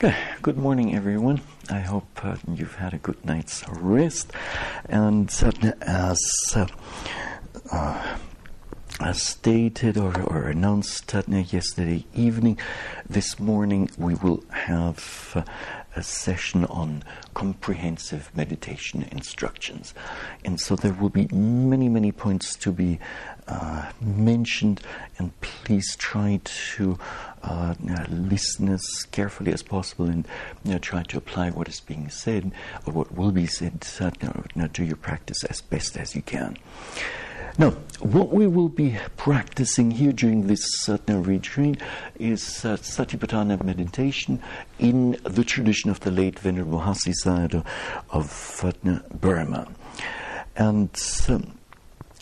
Good morning, everyone. I hope uh, you've had a good night's rest. And uh, as uh, uh as stated or, or announced yesterday evening, this morning we will have uh, a session on comprehensive meditation instructions. And so there will be many, many points to be uh, mentioned, and please try to uh, listen as carefully as possible and you know, try to apply what is being said or what will be said uh, to your practice as best as you can. Now, what we will be practicing here during this uh, retreat is uh, Satipatthana meditation in the tradition of the late Venerable Mahasi Sayadaw of uh, Burma. And um,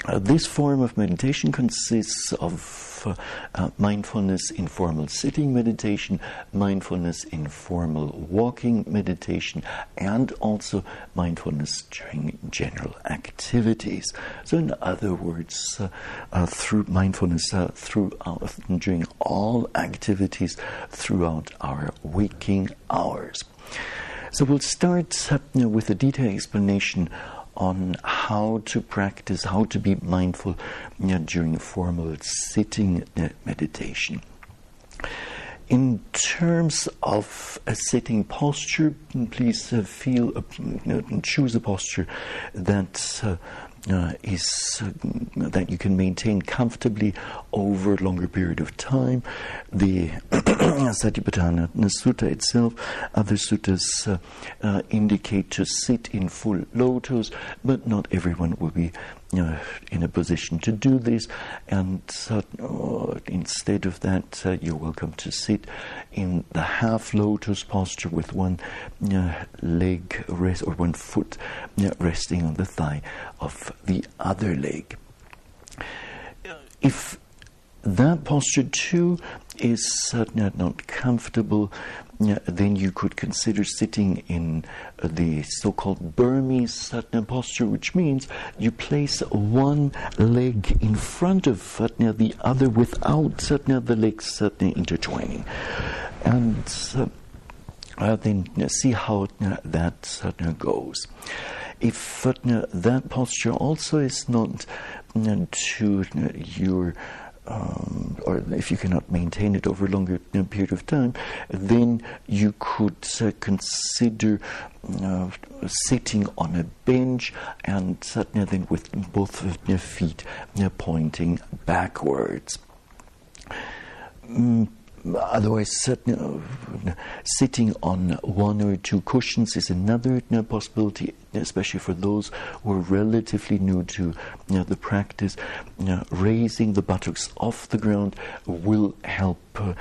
uh, this form of meditation consists of uh, uh, mindfulness in formal sitting meditation, mindfulness in formal walking meditation, and also mindfulness during general activities. So, in other words, uh, uh, through mindfulness uh, throughout during all activities throughout our waking hours. So, we'll start with a detailed explanation on how to practice, how to be mindful during formal sitting meditation. In terms of a sitting posture, please uh, feel, uh, choose a posture that uh, uh, is uh, that you can maintain comfortably over a longer period of time. The Satipatthana Sutta itself, other suttas uh, uh, indicate to sit in full lotus, but not everyone will be uh, in a position to do this, and uh, instead of that, uh, you're welcome to sit in the half lotus posture with one leg rest or one foot resting on the thigh of the other leg. If that posture too is certainly not comfortable, then you could consider sitting in the so called Burmese Satna posture, which means you place one leg in front of Satna, the other without Satna, the legs Satna intertwining. And uh, uh, then see how uh, that Satna goes. If that posture also is not to your um, or if you cannot maintain it over a longer period of time, then you could uh, consider uh, sitting on a bench and sitting then with both of your feet uh, pointing backwards. Mm, otherwise, sitting on one or two cushions is another possibility, especially for those who are relatively new to the practice. Raising the buttocks off the ground will help uh,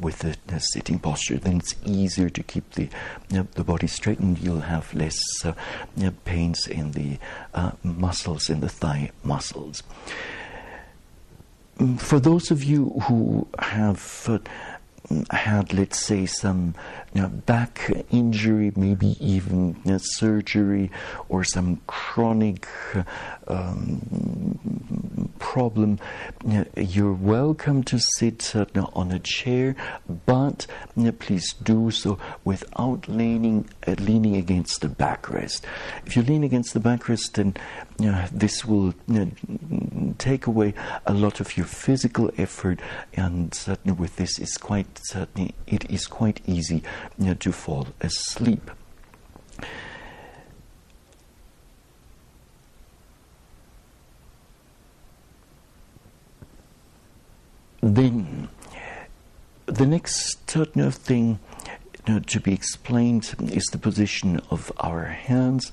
with the, the, sitting posture. Then it's easier to keep the the body straightened. you'll have less uh, pains in the uh, muscles, in the thigh muscles for those of you who have uh, had, let's say, some you know, back injury, maybe even surgery, or some chronic um, problem, you're welcome to sit on a chair, but please do so without leaning uh, leaning against the backrest. If you lean against the backrest, then this will take away a lot of your physical effort, and certainly with this, it's quite certainly it is quite easy to fall asleep. Then, the next thing uh, to be explained is the position of our hands.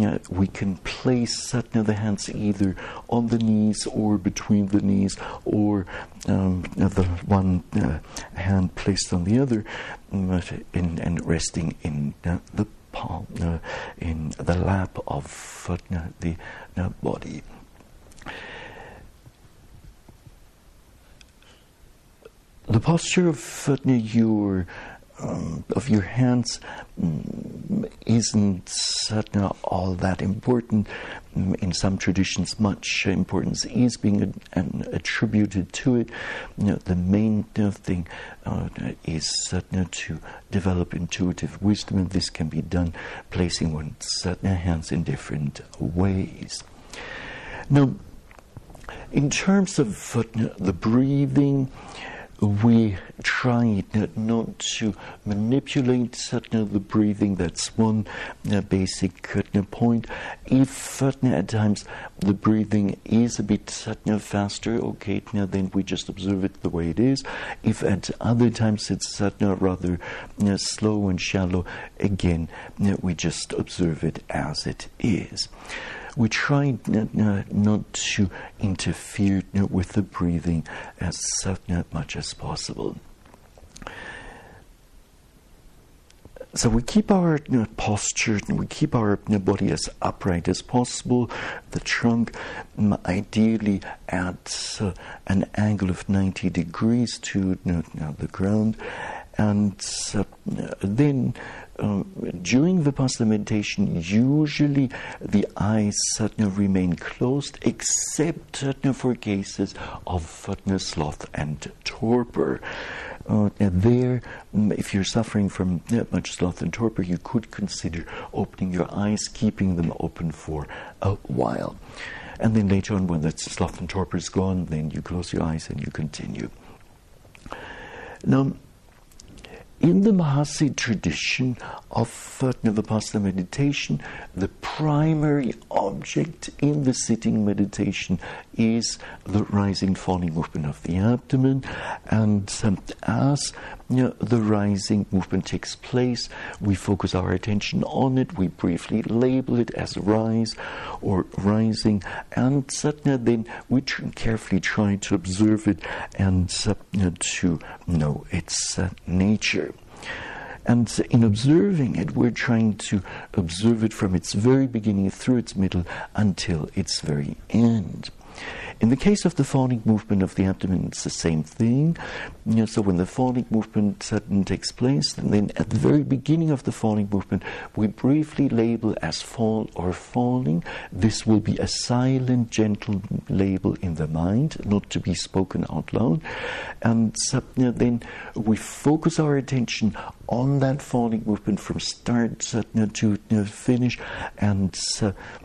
Uh, we can place uh, the hands either on the knees or between the knees, or um, the one uh, hand placed on the other, uh, in, and resting in uh, the palm, in the lap of the body. The posture of your um, of your hands mm, isn't uh, all that important. Mm, in some traditions, much importance is being attributed to it. You know, the main thing uh, is to develop intuitive wisdom, and this can be done placing one's hands in different ways. Now, in terms of uh, the breathing, we try not to manipulate the breathing. That's one uh, basic uh, point. If uh, at times the breathing is a bit faster, okay, then we just observe it the way it is. If at other times it's rather slow and shallow, again, we just observe it as it is we try not to interfere with the breathing as much as possible. So we keep our you know, posture and we keep our you know, body as upright as possible. The trunk, um, ideally at uh, an angle of 90 degrees to you know, the ground, and uh, then uh, during Vipassana meditation, usually the eyes certainly remain closed, except certainly for cases of certainly sloth and torpor. Uh, there, mm, if you're suffering from much sloth and torpor, you could consider opening your eyes, keeping them open for a while. And then later on, when that sloth and torpor is gone, then you close your eyes and you continue. Now, in the Mahasi tradition of Vipassana meditation, the primary object in the sitting meditation is the rising falling movement of the abdomen. And as you know, the rising movement takes place, we focus our attention on it, we briefly label it as rise or rising, and uh, then we carefully try to observe it and uh, to know its uh, nature. And in observing it, we're trying to observe it from its very beginning through its middle until its very end. In the case of the falling movement of the abdomen, it's the same thing. You know, so when the falling movement suddenly takes place, and then at the very beginning of the falling movement, we briefly label as fall or falling. This will be a silent, gentle label in the mind, not to be spoken out loud. And you know, then we focus our attention on that falling movement from start to finish, and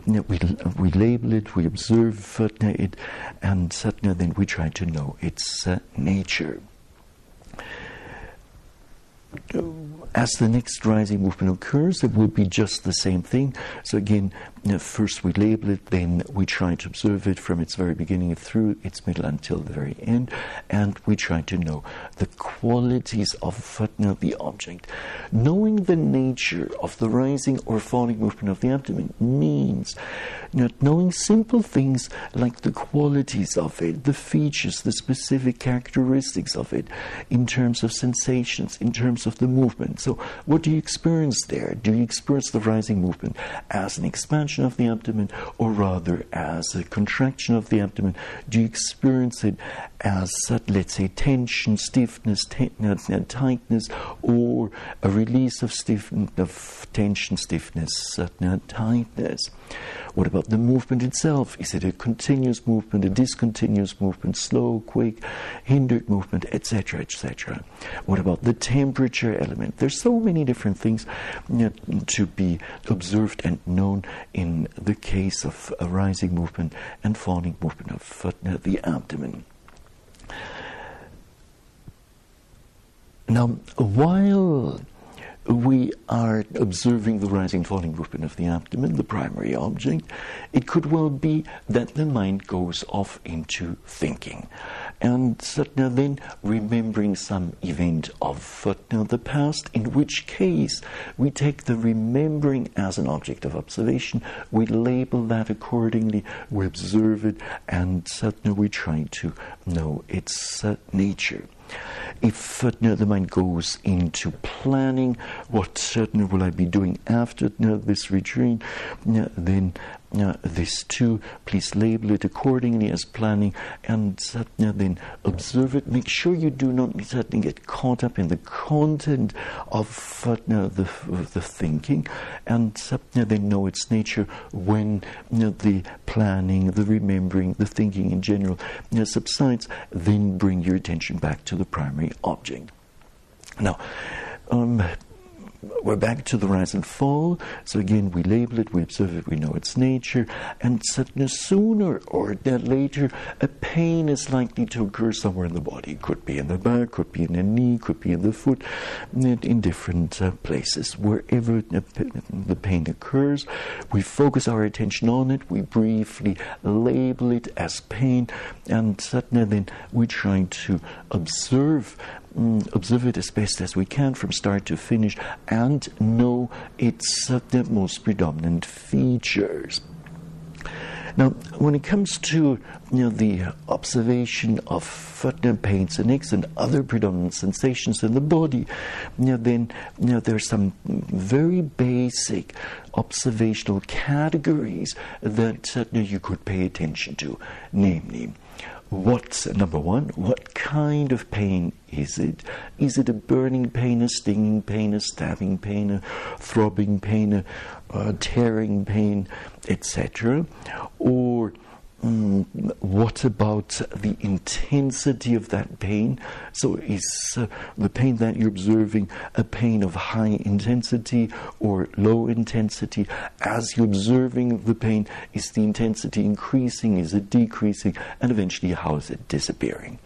we, we label it, we observe it, and then we try to know its uh, nature as the next rising movement occurs, it will be just the same thing. So again, first we label it, then we try to observe it from its very beginning through its middle until the very end, and we try to know the qualities of know, the object. Knowing the nature of the rising or falling movement of the abdomen means know, knowing simple things like the qualities of it, the features, the specific characteristics of it, in terms of sensations, in terms of the movement. So, what do you experience there? Do you experience the rising movement as an expansion of the abdomen, or rather as a contraction of the abdomen? Do you experience it as, uh, let's say, tension, stiffness, uh, uh, tightness, or a release of stiffness, of tension, stiffness, tightness? What about the movement itself? Is it a continuous movement, a discontinuous movement, slow, quick, hindered movement, etc., etc.? What about the temperature element? There's so many different things you know, to be observed and known in the case of a rising movement and falling movement of uh, the abdomen. Now, while we are observing the rising falling movement of the abdomen, the primary object, it could well be that the mind goes off into thinking. And then remembering some event of the past, in which case we take the remembering as an object of observation, we label that accordingly, we observe it, and suddenly we try to know its uh, nature if uh, the mind goes into planning, what certainly will I be doing after this retreat, then uh, this too. Please label it accordingly as planning and satna, then observe it. Make sure you do not satna, get caught up in the content of satna, the, the thinking and satna, then know its nature when you know, the planning, the remembering, the thinking in general you know, subsides. Then bring your attention back to the primary object. Now, um, we're back to the rise and fall. So again, we label it, we observe it, we know its nature, and suddenly sooner or later, a pain is likely to occur somewhere in the body. It Could be in the back, could be in the knee, could be in the foot, in different uh, places. Wherever the pain occurs, we focus our attention on it. We briefly label it as pain, and suddenly then we try to observe mm, observe it as best as we can from start to finish and know its uh, the most predominant features. Now, when it comes to you know, the observation of footnote pains and aches and other predominant sensations in the body, you know, then you know, there are some very basic observational categories that uh, you could pay attention to, namely What's number one? What kind of pain is it? Is it a burning pain, a stinging pain, a stabbing pain, a throbbing pain, a, a tearing pain, etc.? Or Mm, what about the intensity of that pain? So, is uh, the pain that you're observing a pain of high intensity or low intensity? As you're observing the pain, is the intensity increasing? Is it decreasing? And eventually, how is it disappearing?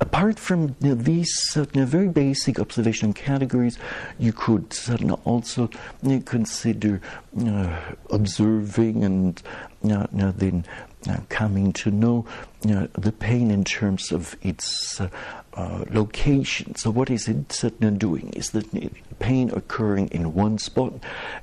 Apart from you know, these very basic observation categories, you could also consider uh, observing and then coming to know the pain in terms of its uh, uh, location. So, what is it suddenly doing? Is the pain occurring in one spot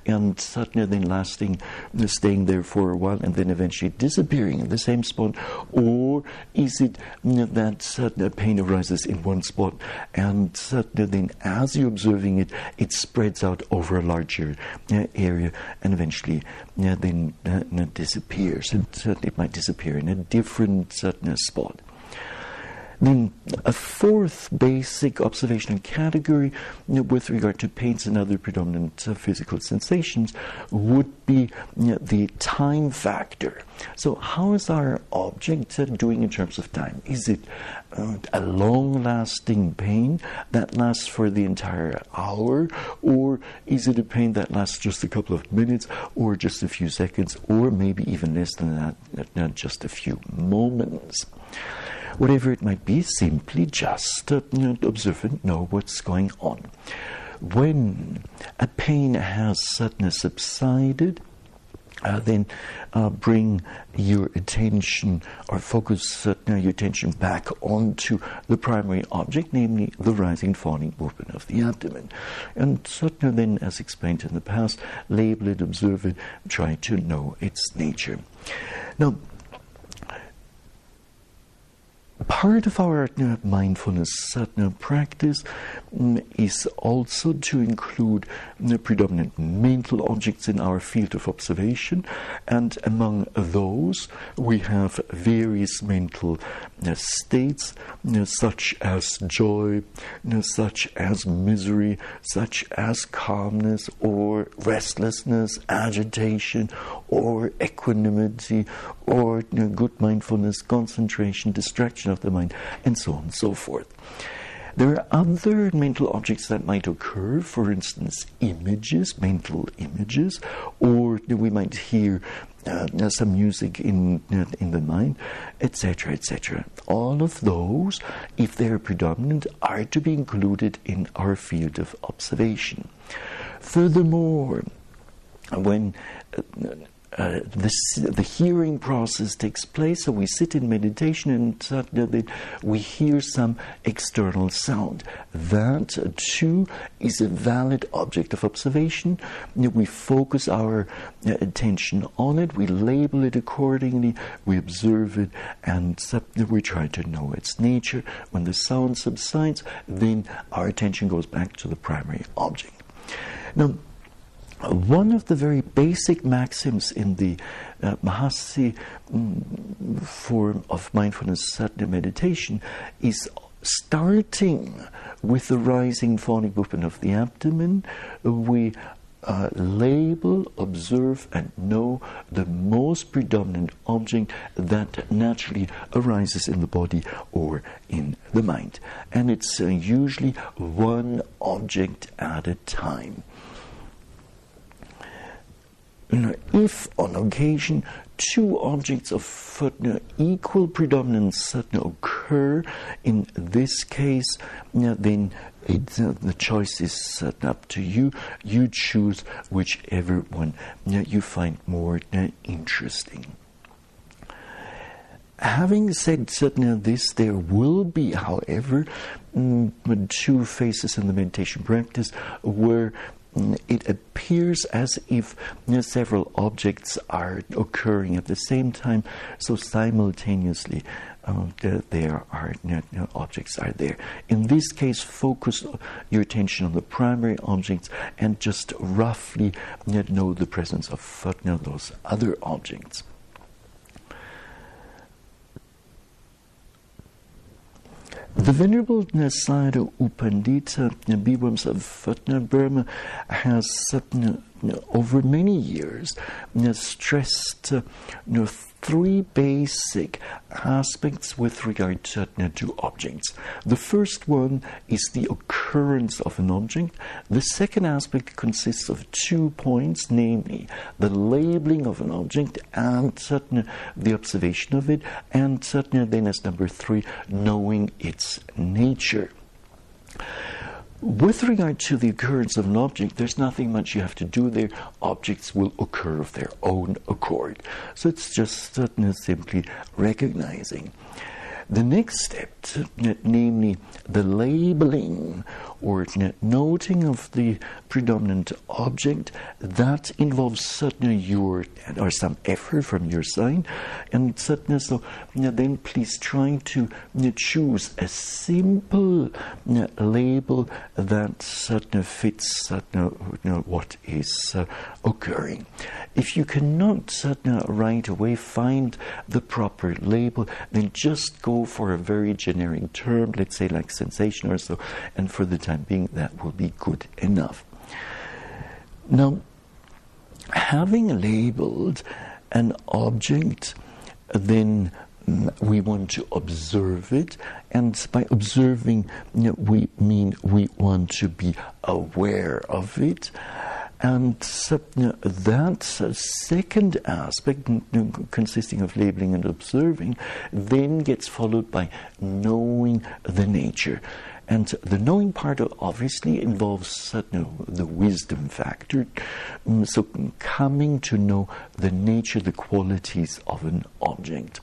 and suddenly then lasting, staying there for a while and then eventually disappearing in the same spot? Or is it you know, that suddenly pain arises in one spot and suddenly then, as you're observing it, it spreads out over a larger uh, area and eventually uh, then disappears? It, it might disappear in a different spot. Then a fourth basic observational category with regard to pains and other predominant uh, physical sensations would be you know, the time factor. So, how is our object uh, doing in terms of time? Is it uh, a long lasting pain that lasts for the entire hour, or is it a pain that lasts just a couple of minutes, or just a few seconds, or maybe even less than that, not just a few moments? Whatever it might be, simply just uh, observe and know what's going on. When a pain has suddenly subsided, uh, then uh, bring your attention or focus uh, your attention back onto the primary object, namely the rising falling movement of the abdomen. And certainly then, as explained in the past, label it, observe it, try to know its nature. Now, part of our uh, mindfulness uh, practice um, is also to include predominant mental objects in our field of observation, and among those we have various mental uh, states, uh, such as joy, uh, such as misery, such as calmness or restlessness, agitation, or equanimity, or uh, good mindfulness, concentration, distraction of the mind, and so on and so forth. There are other mental objects that might occur, for instance, images, mental images, or we might hear uh, some music in, uh, in the mind, etc., etc. All of those, if they're predominant, are to be included in our field of observation. Furthermore, when uh, uh, the hearing process takes place. So we sit in meditation and we hear some external sound. That too is a valid object of observation. We focus our uh, attention on it, we label it accordingly, we observe it, and we try to know its nature. When the sound subsides, then our attention goes back to the primary object. Now, one of the very basic maxims in the uh, Mahasi mm, form of mindfulness meditation is starting with the rising phonic movement of the abdomen. We uh, label, observe, and know the most predominant object that naturally arises in the body or in the mind. And it's uh, usually one object at a time. If on occasion two objects of equal predominance occur, in this case, then uh, the choice is up to you. You choose whichever one you find more interesting. Having said certainly this, there will be, however, mm, two phases in the meditation practice where it appears as if you know, several objects are occurring at the same time, so simultaneously uh, there are you know, objects are there. In this case, focus your attention on the primary objects and just roughly you know the presence of know, those other objects. The Venerable Sayadaw Upandita Pandita Bhivamsa of Burma has uh, over many years uh, stressed you know, three basic aspects with regard to, to objects. The first one is the occurrence of an object. The second aspect consists of two points, namely the labeling of an object and the observation of it, and certainly then as number three, knowing its nature. With regard to the occurrence of an object, there's nothing much you have to do there. Objects will occur of their own accord. So it's just simply recognizing. The next step, namely the labeling or noting of the predominant object, that involves certainly your or some effort from your side, and certainly so. Then please try to choose a simple label that certainly fits certainly what is uh, occurring. If you cannot certainly right away find the proper label, then just go for a very generic term, let's say like sensation or so, and for the time being, that will be good enough. Now, having labeled an object, then mm, we want to observe it, and by observing, you know, we mean we want to be aware of it. And that second aspect, mm, mm, consisting of labeling and observing, then gets followed by knowing the nature. And the knowing part obviously involves know, the wisdom factor. Mm, so, coming to know the nature, the qualities of an object.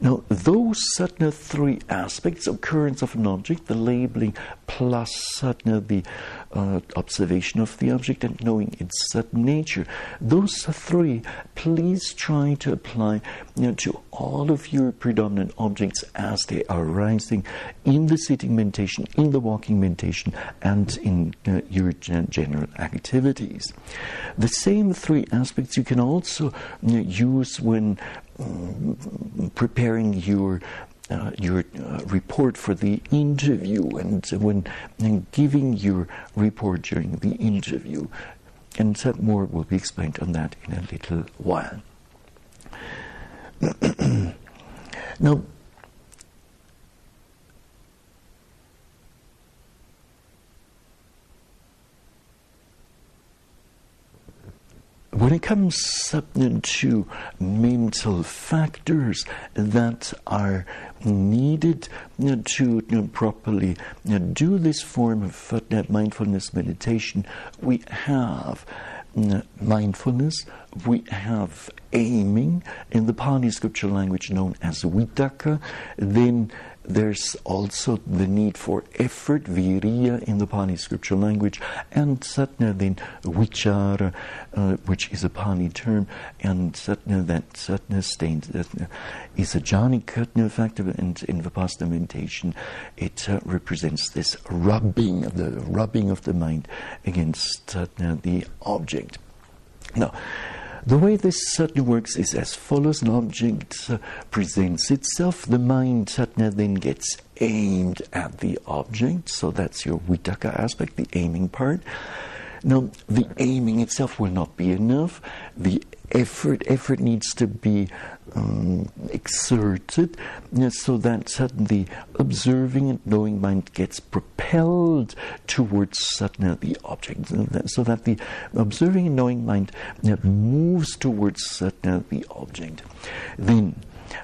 Now, those three aspects occurrence of an object, the labeling plus the uh, observation of the object and knowing its certain nature, those three, please try to apply you know, to all of your predominant objects as they are arising in the sitting meditation, in the walking meditation, and in uh, your general activities. The same three aspects you can also you know, use when preparing your uh, your uh, report for the interview and when and giving your report during the interview. And that more will be explained on that in a little while. now, when it comes to mental factors that are needed to properly do this form of mindfulness meditation, we have mindfulness, we have aiming in the Pali scripture language known as vitakka, then there's also the need for effort, viriya in the Pali scriptural language, and satna then vichara, uh, which is a Pali term, and satna that satna stains satna is a jhanic factor, and in Vipassana meditation, it uh, represents this rubbing, the rubbing of the mind against satna, the object. Now, the way this certainly works is as follows an object presents itself, the mind satna then gets aimed at the object, so that's your vitakka aspect, the aiming part. Now, the aiming itself will not be enough. The effort effort needs to be um, exerted so that suddenly observing and knowing mind gets propelled towards suddenly the object. So that the observing and knowing mind moves towards suddenly the object. Then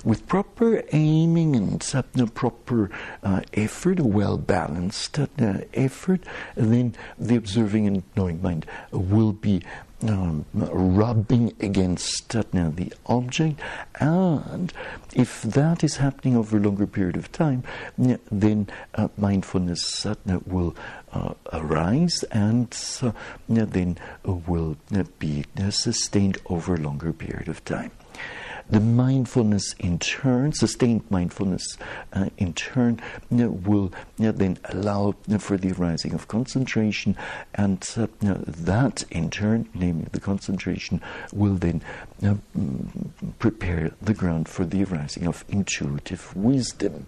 with proper aiming and uh, proper uh, effort, a well balanced uh, effort, then the observing and knowing mind will be um, rubbing against uh, the object, and if that is happening over a longer period of time, then uh, mindfulness uh, will uh, arise and uh, then will be sustained over a longer period of time. The mindfulness in turn, sustained mindfulness uh, in turn, know, will know, then allow for the arising of concentration, and uh, that in turn, namely the concentration, will then mm, prepare the ground for the arising of intuitive wisdom.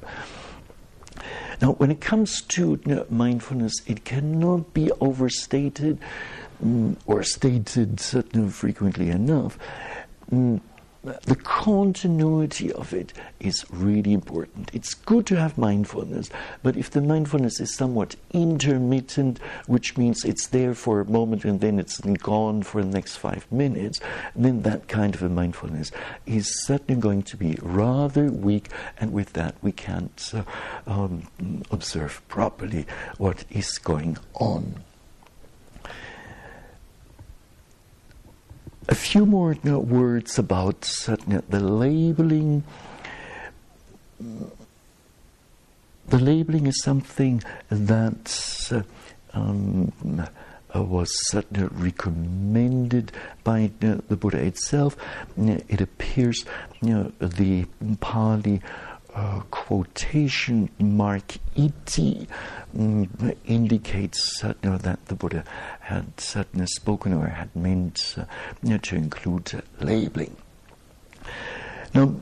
Now, when it comes to you know, mindfulness, it cannot be overstated mm, or stated you frequently enough. Mm, the continuity of it is really important. It's good to have mindfulness, but if the mindfulness is somewhat intermittent, which means it's there for a moment and then it's gone for the next five minutes, then that kind of a mindfulness is certainly going to be rather weak, and with that, we can't uh, um, observe properly what is going on. A few more words about the labeling. The labeling is something that uh, um, uh, was certainly recommended by uh, the Buddha itself. It appears, you know, the Pali quotation mark iti um, indicates uh, that the Buddha had certainly spoken or had meant uh, to include labeling. Now,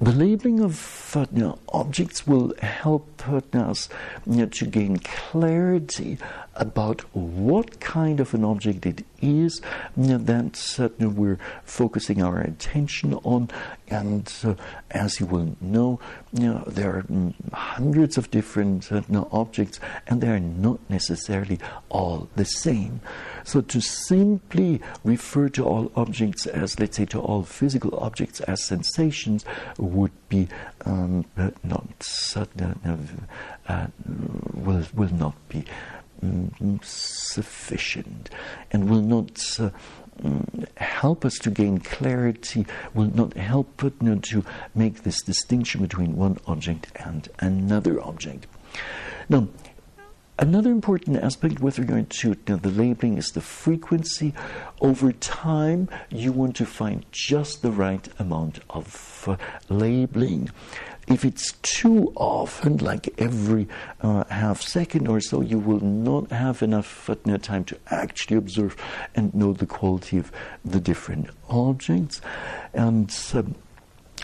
the labeling of uh, objects will help us to gain clarity about what kind of an object it is that uh, we're focusing our attention on. And uh, as you will know, you know, there are hundreds of different uh, objects, and they are not necessarily all the same. So to simply refer to all objects as, let's say, to all physical objects as sensations would be um, not uh, uh, will will not be sufficient, and will not. Uh, mm, help us to gain clarity, will not help you know, to make this distinction between one object and another object. Now, Another important aspect with regard to know, the labeling is the frequency. Over time, you want to find just the right amount of uh, labeling. If it's too often, like every uh, half second or so, you will not have enough time to actually observe and know the quality of the different objects. And um,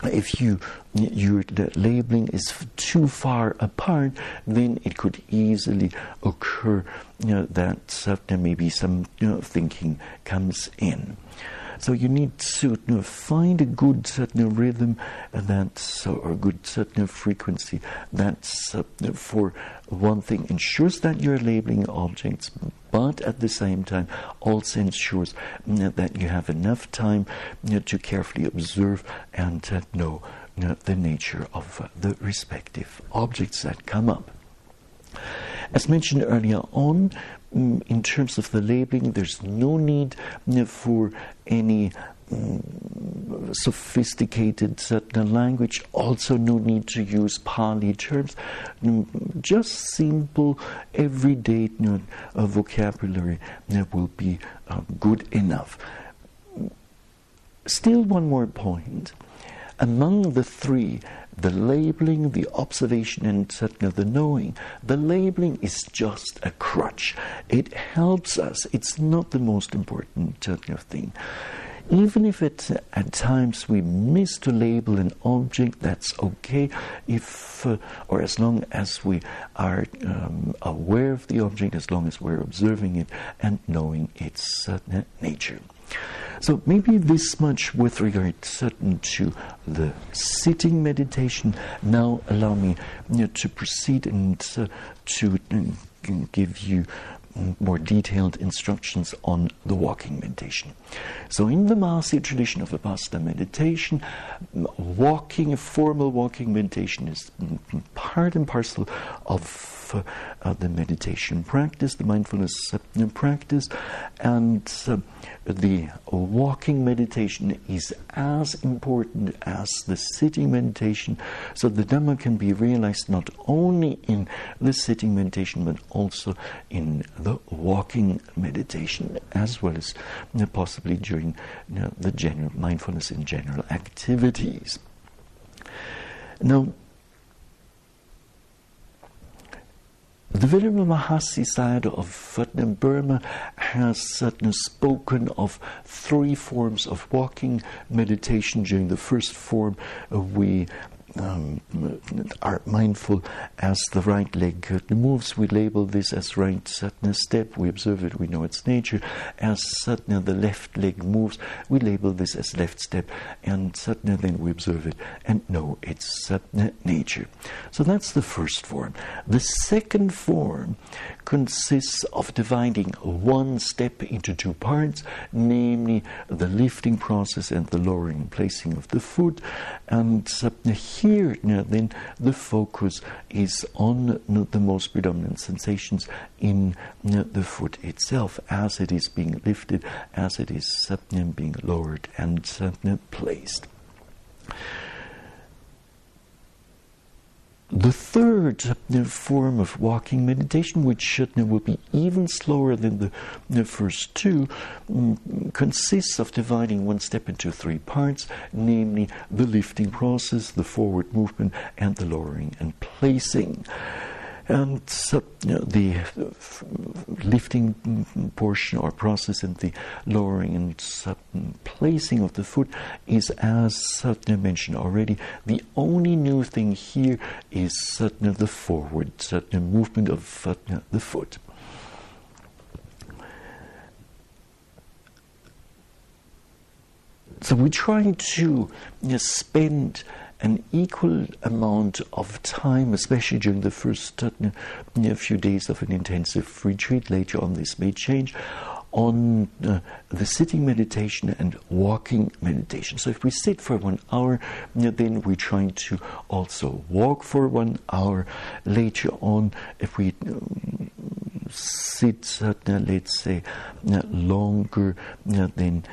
if you your labeling is too far apart, then it could easily occur you know, that uh, there may be some you know, thinking comes in. So you need to find a good certain rhythm and that's or a good certain frequency that's uh, for one thing ensures that you're labeling objects, but at the same time also ensures that you have enough time to carefully observe and uh, know the nature of uh, the respective objects that come up. As mentioned earlier on, mm, in terms of the labeling, there's no need for any mm, sophisticated certain language. Also, no need to use Pali terms. Mm, just simple, everyday uh, vocabulary will be uh, good enough. Still, one more point. Among the three, the labeling, the observation, and certainly the knowing. The labeling is just a crutch. It helps us. It's not the most important thing. Even if it, at times we miss to label an object, that's okay. If uh, or as long as we are um, aware of the object, as long as we're observing it and knowing its uh, nature. So maybe this much with regard certain to the sitting meditation. Now allow me you know, to proceed and uh, to uh, give you more detailed instructions on the walking meditation. So, in the Mahasi tradition of Vipassana meditation, walking, formal walking meditation is part and parcel of uh, the meditation practice, the mindfulness uh, practice, and uh, the walking meditation is as important as the sitting meditation. So the Dhamma can be realized not only in the sitting meditation but also in the walking meditation, as well as know, possibly during you know, the general mindfulness in general activities. Now, The Venerable Mahasi Sayadaw of Vietnam Burma has certainly spoken of three forms of walking meditation. During the first form, we um, are mindful as the right leg moves. We label this as right satna step. We observe it, we know its nature. As satna, the left leg moves, we label this as left step. And satna, then we observe it and know its satna nature. So that's the first form. The second form consists of dividing one step into two parts, namely the lifting process and the lowering placing of the foot. And here, then, the focus is on the most predominant sensations in the foot itself as it is being lifted, as it is uh, being lowered and uh, placed. The third form of walking meditation, which will be even slower than the, the first two, mm, consists of dividing one step into three parts, namely the lifting process, the forward movement, and the lowering and placing. And so, you know, the lifting portion or process and the lowering and placing of the foot is, as I mentioned already, the only new thing here is certainly the forward certain movement of the foot. So we try to you know, spend an equal amount of time, especially during the first uh, few days of an intensive retreat. Later on, this may change. On uh, the sitting meditation and walking meditation. So, if we sit for one hour, then we're trying to also walk for one hour. Later on, if we um, sit, uh, let's say, uh, longer than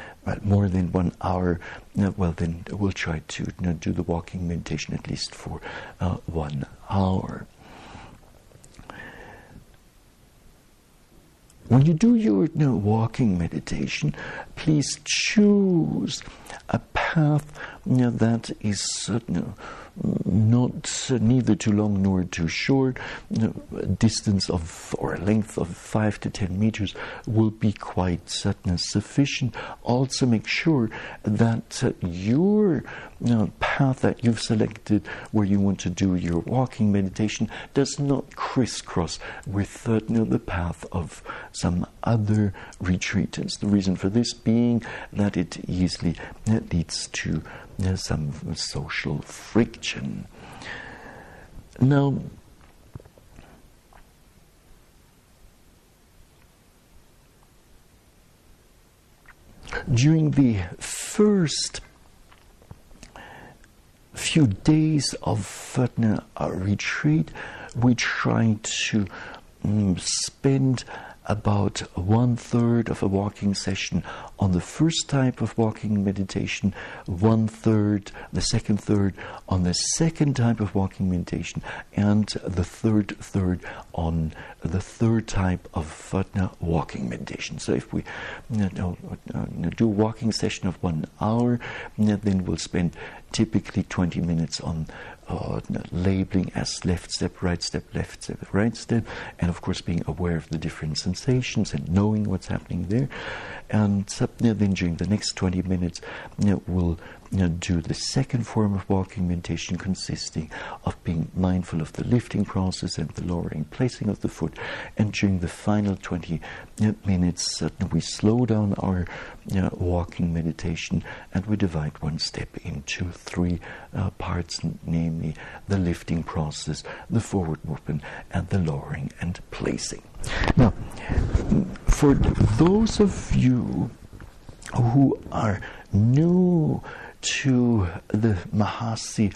more than one hour, uh, well, then we'll try to do the walking meditation at least for uh, one hour. When you do your you know, walking meditation, please choose a path you know, that is you know, not neither too long nor too short. A distance of or a length of five to ten meters will be quite sufficient. Also, make sure that uh, your you know, path that you've selected where you want to do your walking meditation does not crisscross with uh, the path of some other retreatants. The reason for this being that it easily leads to there's some social friction. Now, during the first few days of uh, retreat, we tried to um, spend about one third of a walking session on the first type of walking meditation, one third, the second third on the second type of walking meditation, and the third third on the third type of uh, walking meditation. So if we you know, uh, do a walking session of one hour, then we'll spend typically 20 minutes on uh, labeling as left step, right step, left step, right step, and of course being aware of the different sensations and knowing what's happening there. And then during the next 20 minutes, we'll you know, do the second form of walking meditation consisting of being mindful of the lifting process and the lowering placing of the foot. And during the final 20 minutes, uh, we slow down our uh, walking meditation and we divide one step into three uh, parts, namely the lifting process, the forward movement, and the lowering and placing. Now, for those of you who are new to the Mahasi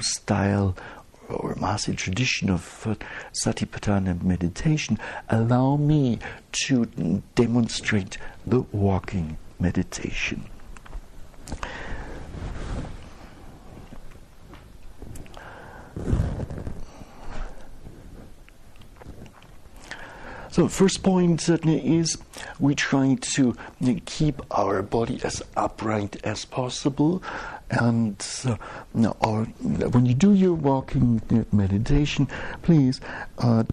style or Mahasi tradition of uh, Satipatthana meditation, allow me to demonstrate the walking meditation. So, first point is we try to keep our body as upright as possible. And uh, or, when you do your walking meditation, please uh,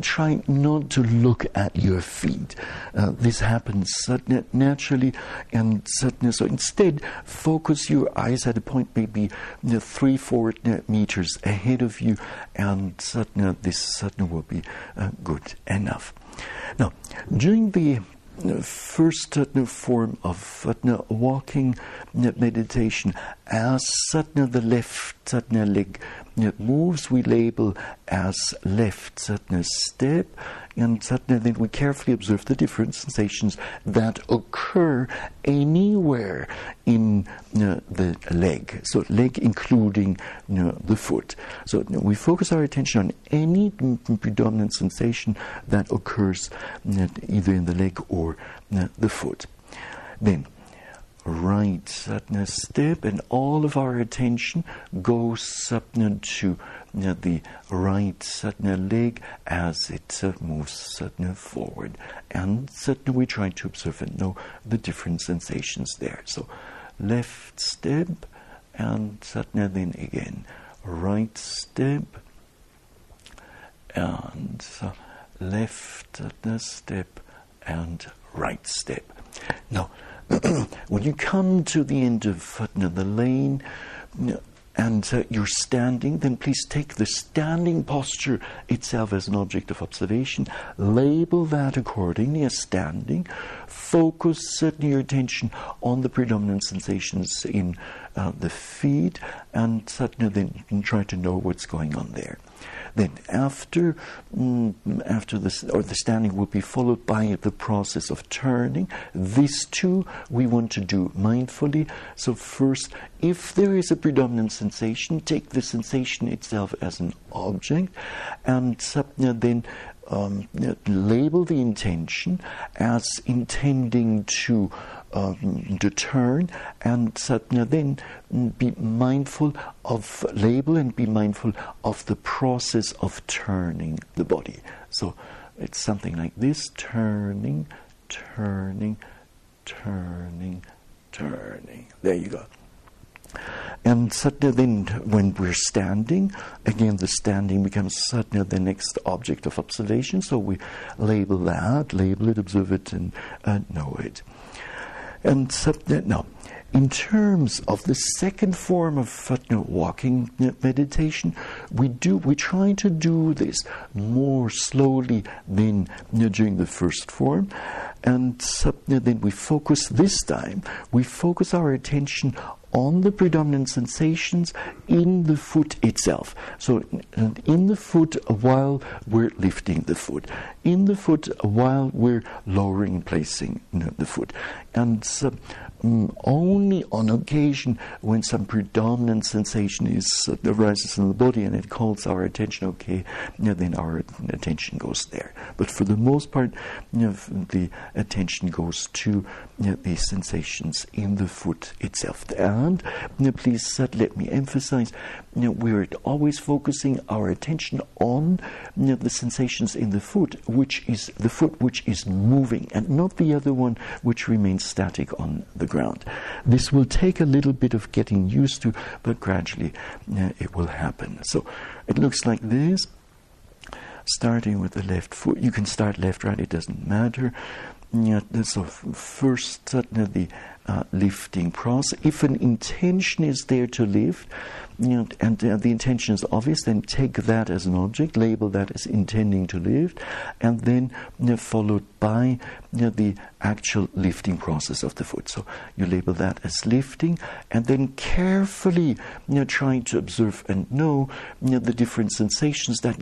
try not to look at your feet. Uh, this happens naturally, and so instead, focus your eyes at a point maybe three, four meters ahead of you, and this will be uh, good enough. Now, during the uh, first satna form of satna walking meditation, as satna the left satna leg moves, we label as left satna step, and then we carefully observe the different sensations that occur anywhere in uh, the leg. So, leg including uh, the foot. So, we focus our attention on any predominant sensation that occurs uh, either in the leg or uh, the foot. Then, right satna step, and all of our attention goes satna to uh, the right satna leg as it moves satna forward. And satna we try to observe and know the different sensations there. So left step and satna then again. Right step and left satna step and right step. Now, when you come to the end of satna, the lane, and uh, you're standing, then please take the standing posture itself as an object of observation. Label that accordingly as standing. Focus certainly your attention on the predominant sensations in uh, the feet, and certainly then try to know what's going on there. Then after mm, after this or the standing will be followed by the process of turning. These two we want to do mindfully. So first, if there is a predominant sensation, take the sensation itself as an object, and then um, label the intention as intending to um, to turn and suddenly then be mindful of label and be mindful of the process of turning the body. So it's something like this turning, turning, turning, turning. There you go. And satna then, when we're standing, again the standing becomes satna the next object of observation. So we label that, label it, observe it, and uh, know it. And now, in terms of the second form of walking meditation, we do we try to do this more slowly than during the first form. And then we focus this time, we focus our attention on the predominant sensations in the foot itself. So, in the foot while we're lifting the foot, in the foot while we're lowering and placing the foot. And um, only on occasion when some predominant sensation is uh, arises in the body and it calls our attention, okay, then our attention goes there. But for the most part, the attention goes to the sensations in the foot itself. And please uh, let me emphasize, we're always focusing our attention on the sensations in the foot, which is the foot which is moving, and not the other one which remains static on the ground. This will take a little bit of getting used to, but gradually it will happen. So it looks like this starting with the left foot. You can start left, right, it doesn't matter. So first, uh, the uh, lifting process. If an intention is there to lift, you know, and uh, the intention is obvious, then take that as an object, label that as intending to lift, and then you know, followed by you know, the actual lifting process of the foot. So you label that as lifting, and then carefully you know, trying to observe and know, you know the different sensations that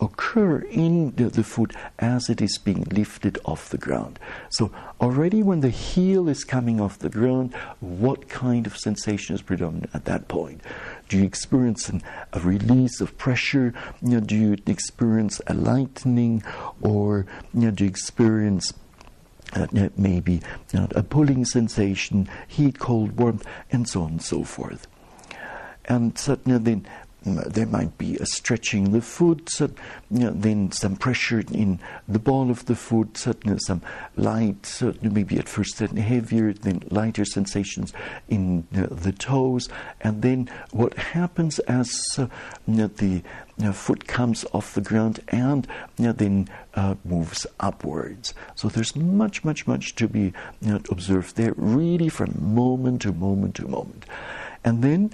occur in the, the foot as it is being lifted off the ground. So already when the heel is coming off the ground, what kind of sensation is predominant at that point? Do you experience an, a release of pressure? You know, do you experience a lightening, or you know, do you experience uh, maybe you know, a pulling sensation, heat, cold, warmth, and so on and so forth? And certainly, then there might be a stretching the foot, so, you know, then some pressure in the ball of the foot, certainly some light, certainly maybe at first then heavier, then lighter sensations in the toes, and then what happens as uh, you know, the foot comes off the ground and then uh, moves upwards. So there's much, much, much to be observed there, really from moment to moment to moment. And then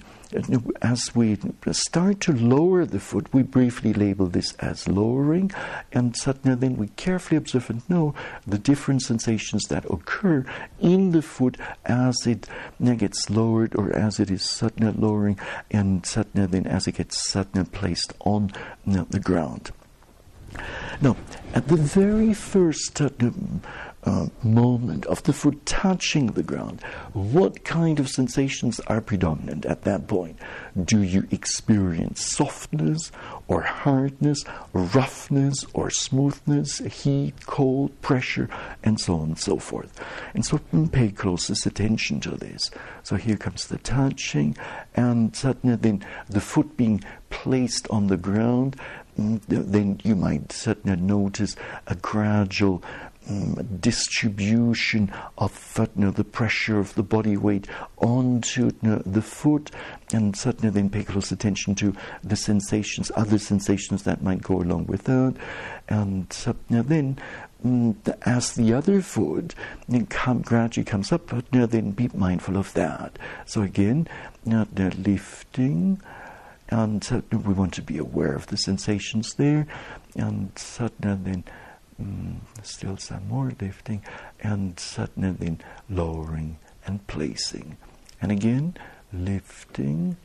as we start to lower the foot, we briefly label this as lowering, and suddenly then we carefully observe and know the different sensations that occur in the foot as it gets lowered or as it is suddenly lowering, and suddenly then as it gets suddenly placed on the ground. Now, at the very first uh, uh, moment of the foot touching the ground, what kind of sensations are predominant at that point? Do you experience softness or hardness, roughness or smoothness, heat, cold, pressure, and so on and so forth? And so pay closest attention to this. So here comes the touching, and suddenly then the foot being placed on the ground, mm, then you might suddenly notice a gradual um, distribution of you know, the pressure of the body weight onto you know, the foot, and certainly then pay close attention to the sensations, other sensations that might go along with that, and uh, then. Um, as the other foot come, gradually comes up, but then be mindful of that. So again, uh, lifting, and uh, we want to be aware of the sensations there, and suddenly then Mm, still some more lifting, and suddenly lowering and placing. And again, lifting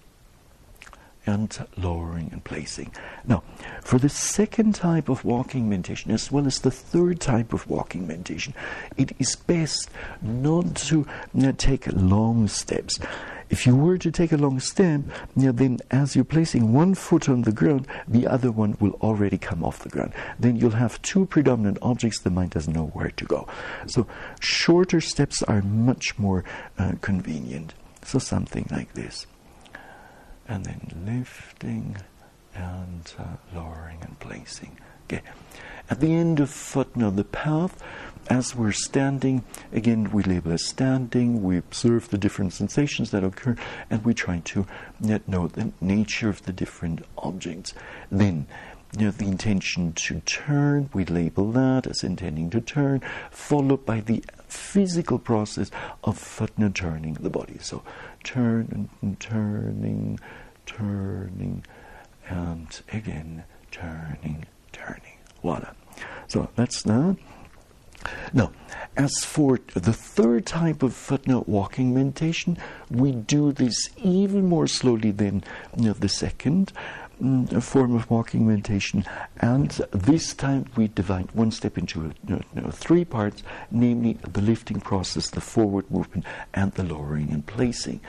and lowering and placing. Now, for the second type of walking meditation, as well as the third type of walking meditation, it is best not to uh, take long steps. If you were to take a long step, then as you're placing one foot on the ground, the other one will already come off the ground. Then you'll have two predominant objects, the mind doesn't know where to go. So shorter steps are much more uh, convenient. So something like this. And then lifting and uh, lowering and placing. Okay. At the end of footnote, the path, as we're standing, again, we label as standing, we observe the different sensations that occur, and we try to know the nature of the different objects. Then, you know, the intention to turn, we label that as intending to turn, followed by the physical process of fatna turning the body. So turn and turning, turning, and again turning, turning. Voila. So that's that. Now, as for the third type of footnote walking meditation, we do this even more slowly than you know, the second mm, form of walking meditation, and this time we divide one step into you know, three parts, namely the lifting process, the forward movement, and the lowering and placing.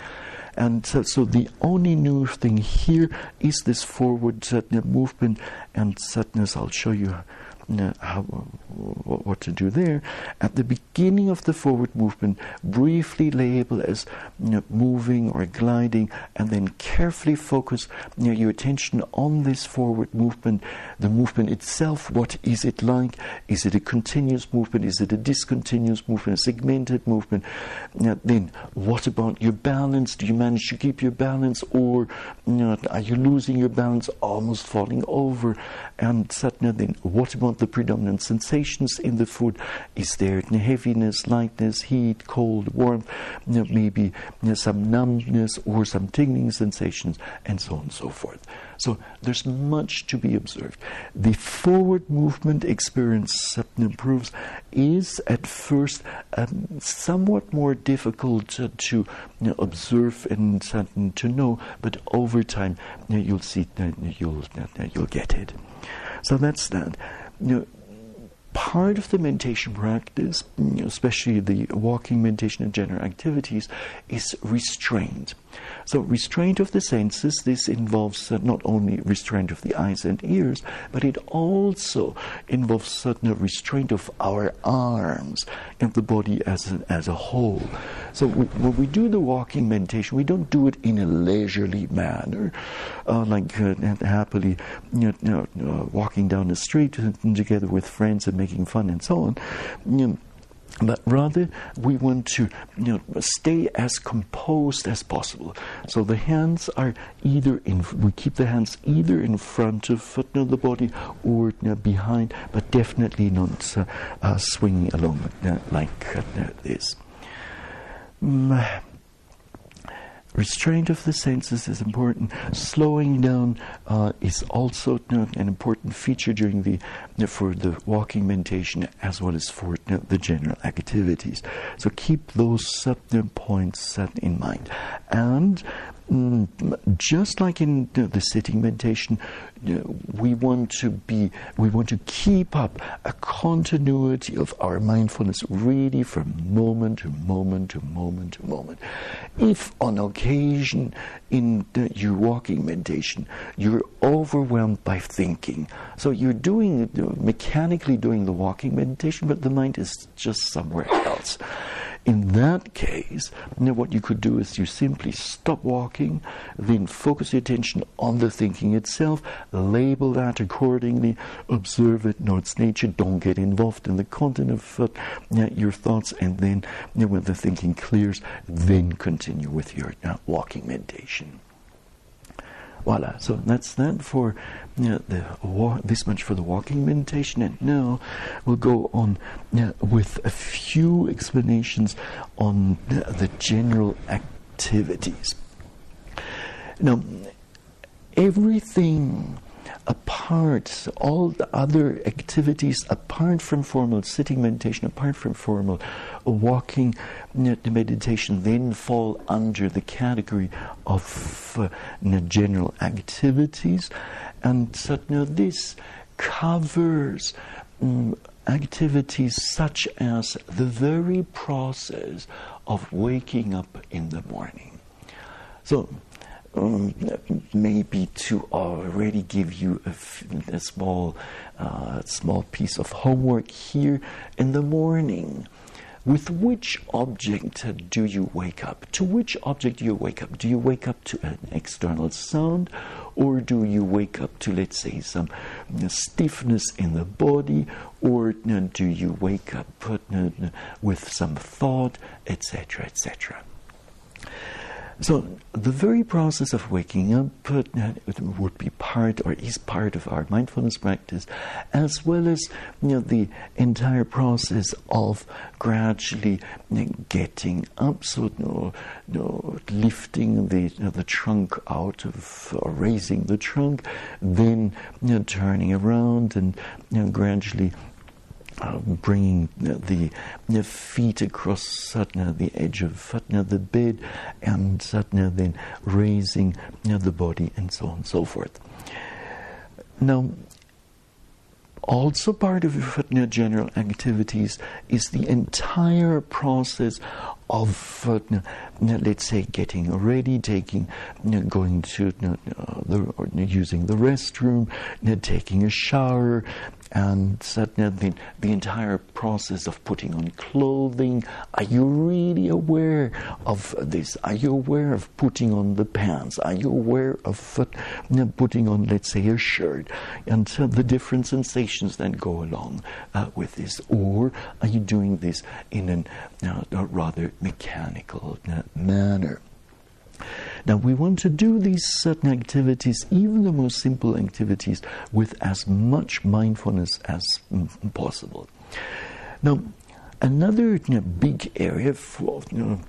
And uh, so the only new thing here is this forward uh, movement, and sadness. I'll show you how, what to do there. At the beginning of the forward movement, briefly label as you know, moving or gliding, and then carefully focus you know, your attention on this forward movement, the movement itself. What is it like? Is it a continuous movement? Is it a discontinuous movement? A segmented movement? then, what about your balance? Do you manage to keep your balance, or you know, are you losing your balance, almost falling over? And satna, then, what about the predominant sensations in the food. Is there heaviness, lightness, heat, cold, warmth, you know, maybe you know, some numbness or some tingling sensations, and so on and so forth. So there's much to be observed. The forward movement experience improves is at first um, somewhat more difficult to, to you know, observe and uh, to know, but over time know, you'll see uh, you'll uh, you'll get it. So that's that you know, part of the meditation practice, especially the walking meditation and general activities, is restraint. So, restraint of the senses, this involves uh, not only restraint of the eyes and ears, but it also involves certain restraint of our arms and the body as a, as a whole. So, we, when we do the walking meditation, we don't do it in a leisurely manner, uh, like uh, happily you know, uh, walking down the street together with friends and making fun and so on. You know, but rather we want to you know, stay as composed as possible. So the hands are either in, we keep the hands either in front of you know, the body or you know, behind, but definitely not uh, uh, swinging along uh, like uh, this. Mm. Restraint of the senses is important. Slowing down uh, is also you know, an important feature during the for the walking meditation as well as for you know, the general activities. So keep those certain points set in mind, and just like in the sitting meditation, we want to be, we want to keep up a continuity of our mindfulness really from moment to moment to moment to moment. If on occasion in the, your walking meditation you're overwhelmed by thinking, so you're doing mechanically doing the walking meditation, but the mind is just somewhere else. In that case, you know, what you could do is you simply stop walking, then focus your attention on the thinking itself, label that accordingly, observe it, know its nature, don't get involved in the content of uh, your thoughts, and then you know, when the thinking clears, then continue with your uh, walking meditation. Voila. So that's that for you know, the wa- this much for the walking meditation, and now we'll go on you know, with a few explanations on the general activities. Now, everything apart, all the other activities apart from formal sitting meditation, apart from formal walking meditation, then fall under the category of uh, general activities. And so this covers um, activities such as the very process of waking up in the morning. So, um, maybe to already give you a, small, uh, small piece of homework here in the morning. With which object do you wake up? To which object do you wake up? Do you wake up to an external sound, or do you wake up to, let's say, some stiffness in the body, or do you wake up with some thought, etc., etc.? So the very process of waking up uh, would be part or is part of our mindfulness practice, as well as you know, the entire process of gradually getting up, so you know, you know, lifting the the trunk out of or raising the trunk, then turning around and gradually uh, bringing the, the feet across satna, the edge of satna, the bed, and satna, then raising the body, and so on and so forth. Now, also part of your general activities is the entire process of, uh, let's say, getting ready, taking, going to uh, the, using the restroom, taking a shower, and the, the entire process of putting on clothing. Are you really aware of this? Are you aware of putting on the pants? Are you aware of uh, putting on, let's say, a shirt? And uh, the different sensations that go along uh, with this. Or are you doing this in an, uh, a rather mechanical uh, manner? Now, we want to do these certain activities, even the most simple activities, with as much mindfulness as possible. Now, another you know, big area for, you know,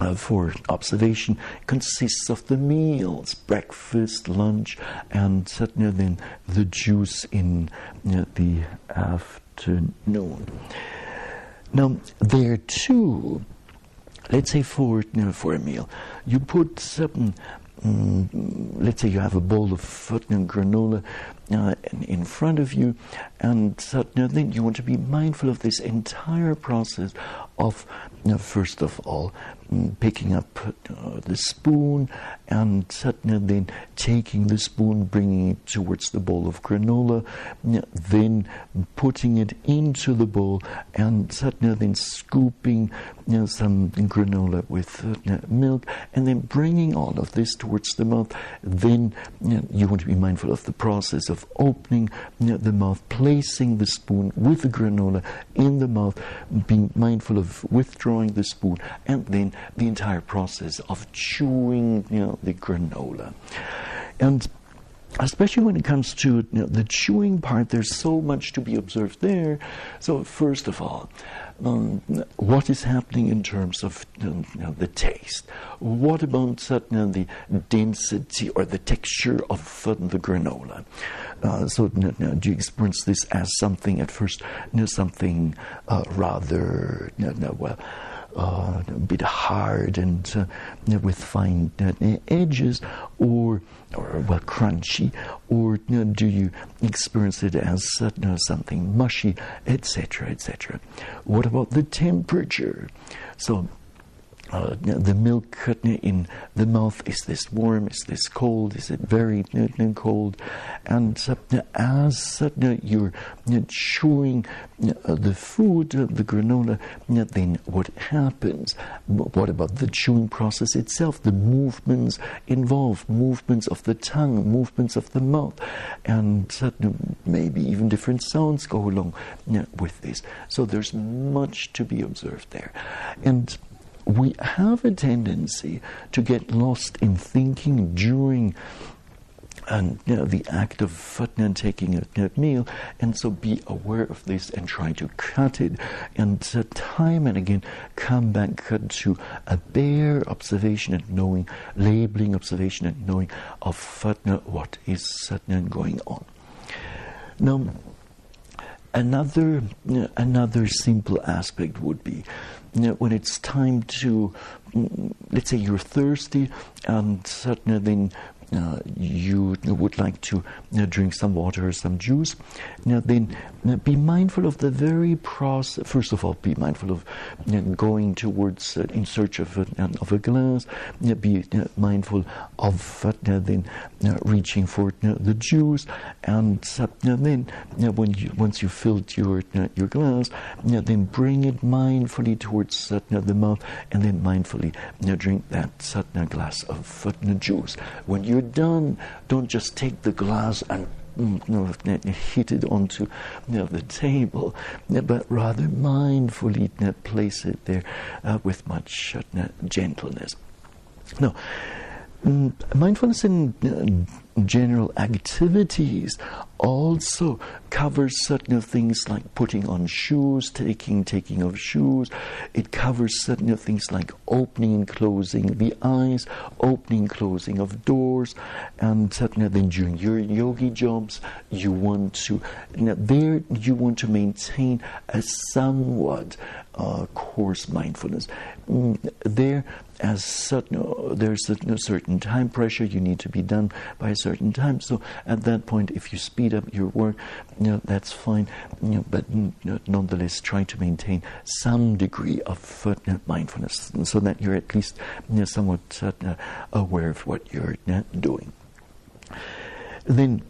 uh, for observation consists of the meals, breakfast, lunch, and certainly then the juice in you know, the afternoon. Now, there too, let's say for for a meal, you put certain. Um, let's say you have a bowl of certain granola uh, in front of you, and then you want to be mindful of this entire process of, you know, first of all, picking up uh, the spoon and suddenly then taking the spoon, bringing it towards the bowl of granola, then putting it into the bowl, and suddenly then scooping you know, some granola with uh, milk, and then bringing all of this towards the mouth. Then you, know, you want to be mindful of the process of opening the mouth, placing the spoon with the granola in the mouth, being mindful of withdrawing the spoon, and then the entire process of chewing you know, the granola. And especially when it comes to you know, the chewing part, there's so much to be observed there. So, first of all, um, what is happening in terms of you know, the taste? What about uh, the density or the texture of uh, the granola? Uh, so, do you experience this as something at first, something uh, rather well? Uh, a bit hard and uh, with fine uh, edges, or or well crunchy, or you know, do you experience it as you know, something mushy, etc., etc. What about the temperature? So uh, the milk in the mouth is this warm, is this cold, is it very cold? And uh, as uh, you're chewing the food, the granola, then what happens? What about the chewing process itself? The movements involved, movements of the tongue, movements of the mouth, and maybe even different sounds go along with this. So there's much to be observed there. And we have a tendency to get lost in thinking during and you know, the act of fatna taking a meal, and so be aware of this and try to cut it, and uh, time and again come back to a bare observation and knowing, labeling observation and knowing of fatna, what is satna going on. Now, another another simple aspect would be you when it's time to, mm, let's say you're thirsty, and suddenly then Uh, you would like to uh, drink some water or some juice, now then uh, be mindful of the very process. First of all, be mindful of uh, going towards uh, in search of a, of a glass. be mindful of then reaching for the juice, and then when you once you filled your your glass, then bring it mindfully towards the mouth, and then mindfully drink that glass of juice. When you're done, don't just take the glass and mm, hit it onto the table, but rather mindfully place it there uh, with much uh, gentleness. Now, mm, mindfulness in uh, general activities also covers certain things like putting on shoes, taking taking of shoes. It covers certain things like opening and closing the eyes, opening closing of doors, and certain then during your yogi jobs, you want to now there you want to maintain a somewhat uh, coarse mindfulness. Mm, there, as certain, there's a certain time pressure, you need to be done by a certain time. So at that point, if you speed up your work, you know, that's fine. You know, but you know, nonetheless, try to maintain some degree of uh, mindfulness so that you're at least somewhat uh, aware of what you're doing. Then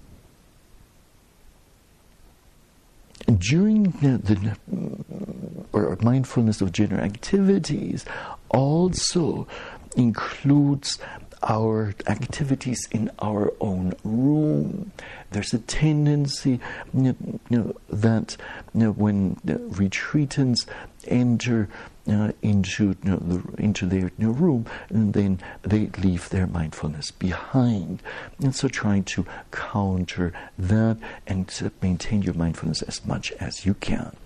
during the, the or mindfulness of general activities also includes our activities in our own room. There's a tendency you know, that you know, when retreatants enter uh, into you know, the, into their room, and then they leave their mindfulness behind. And so, trying to counter that and maintain your mindfulness as much as you can.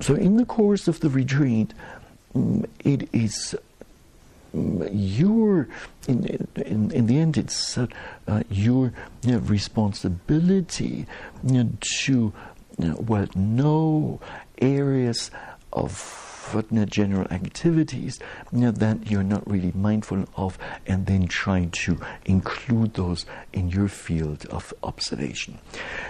So, in the course of the retreat, mm, it is mm, your in, in, in the end it's uh, uh, your you know, responsibility you know, to you know, well know areas of general activities you know, that you're not really mindful of, and then trying to include those in your field of observation.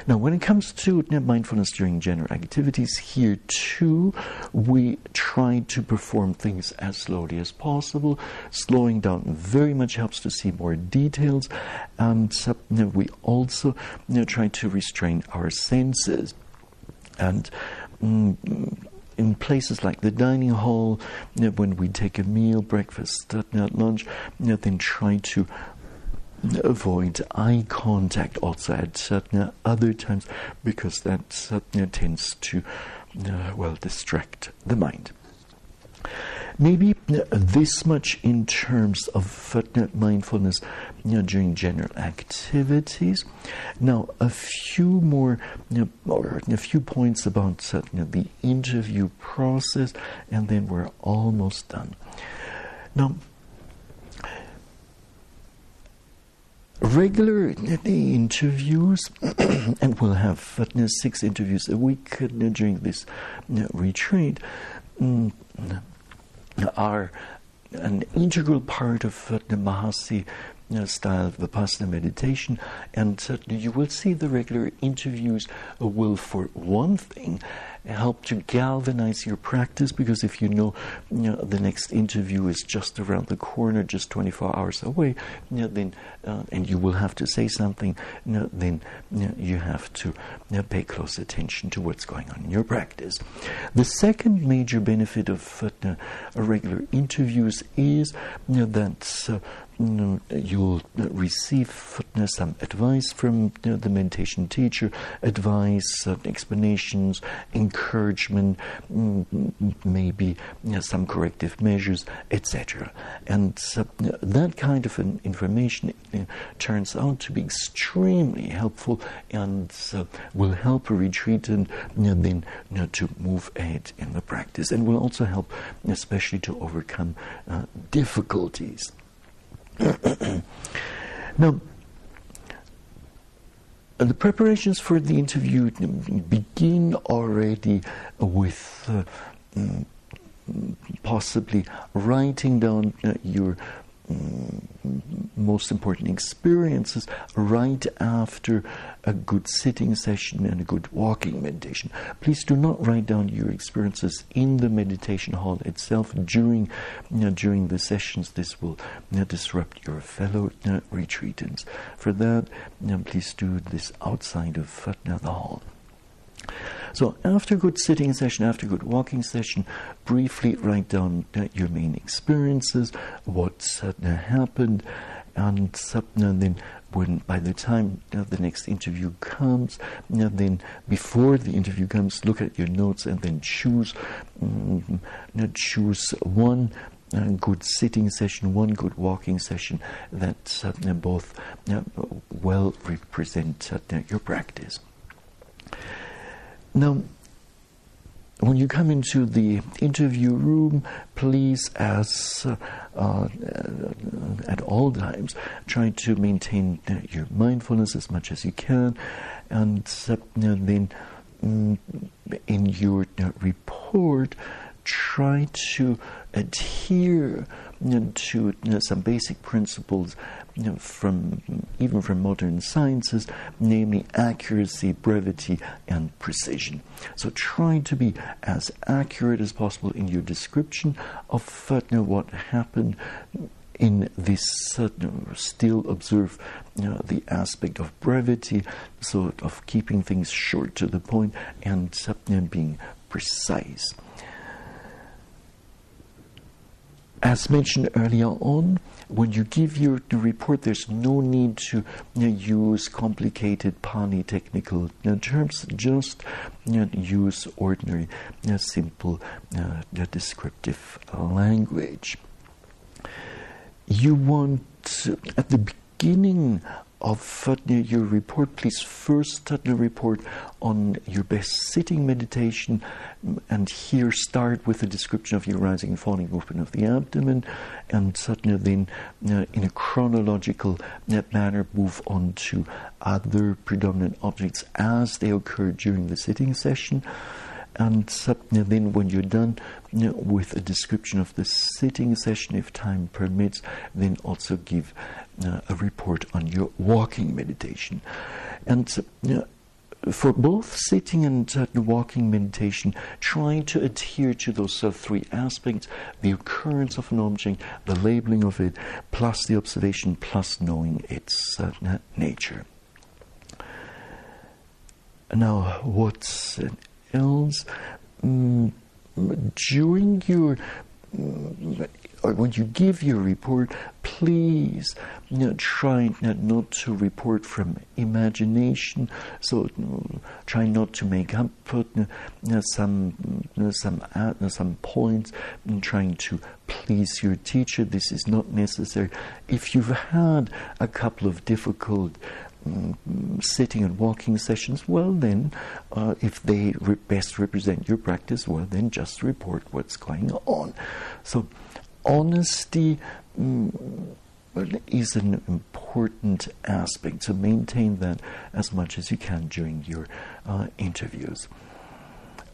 Now, when it comes to you know, mindfulness during general activities, here too, we try to perform things as slowly as possible. Slowing down very much helps to see more details, and you know, we also try to restrain our senses. And mm, in places like the dining hall, you know, when we take a meal, breakfast, lunch, you know, then try to avoid eye contact also at certain other times because that tends to, uh, well, distract the mind. Maybe this much in terms of mindfulness you know, during general activities. Now, a few more, you know, or a few points about you know, the interview process, and then we're almost done. Now, regular interviews, and we'll have uh, six interviews a week uh, during this uh, retreat. Mm, are an integral part of the Mahasi uh, style of Vipassana meditation, and certainly you will see the regular interviews will, for one thing, help to galvanize your practice because if you know, you know the next interview is just around the corner, just 24 hours away, you know, then uh, and you will have to say something, you know, then you, have to pay close attention to what's going on in your practice. The second major benefit of uh, regular interviews is that uh, you'll receive some advice from the meditation teacher, advice, uh, explanations, encouragement, mm, maybe some corrective measures, etc. And uh, that kind of information uh, turns out to be extremely helpful and will help a retreatant then to move ahead in the practice and will also help, especially to overcome difficulties. now, the preparations for the interview begin already with uh, mm, possibly writing down uh, your Mm, most important experiences right after a good sitting session and a good walking meditation. Please do not write down your experiences in the meditation hall itself during you know, during the sessions. This will you know, disrupt your fellow you know, retreatants. For that, please do this outside of the hall. So after a good sitting session, after a good walking session, briefly write down uh, your main experiences, what uh, happened, and, uh, then when by the time uh, the next interview comes, uh, then before the interview comes, look at your notes and then choose um, choose one good sitting session, one good walking session that uh, both uh, well represent uh, your practice. Now, when you come into the interview room, please, as uh, uh, at all times, try to maintain your mindfulness as much as you can, and uh, then mm, in your report, try to adhere to some basic principles you know, from even from modern sciences, namely accuracy, brevity, and precision. So try to be as accurate as possible in your description of you know, what happened in this uh, still observe you know, the aspect of brevity, so of keeping things short to the point and uh, being precise. As mentioned earlier on, when you give your report, there's no need to you know, use complicated Pali technical terms. Just you know, use ordinary, simple, uh, descriptive language. You want at the beginning of uh, your report, please first uh, report on your best sitting meditation, and here start with a description of your rising and falling movement of the abdomen, and suddenly then, uh, in a chronological uh, manner, move on to other predominant objects as they occur during the sitting session. And then, when you're done with a description of the sitting session, if time permits, then also give uh, a report on your walking meditation. And for both sitting and walking meditation, try to adhere to those three aspects the occurrence of an object, the labeling of it, plus the observation, plus knowing its nature. Now, what else? Mm, during your mm, when you give your report, please you know, try not to report from imagination. So try not to make up you know, some you know, some uh, some points. In trying to please your teacher, this is not necessary. If you've had a couple of difficult sitting and walking sessions, well, then, uh, if they re- best represent your practice, well, then just report what's going on. So, honesty mm, is an important aspect. to maintain that as much as you can during your uh, interviews.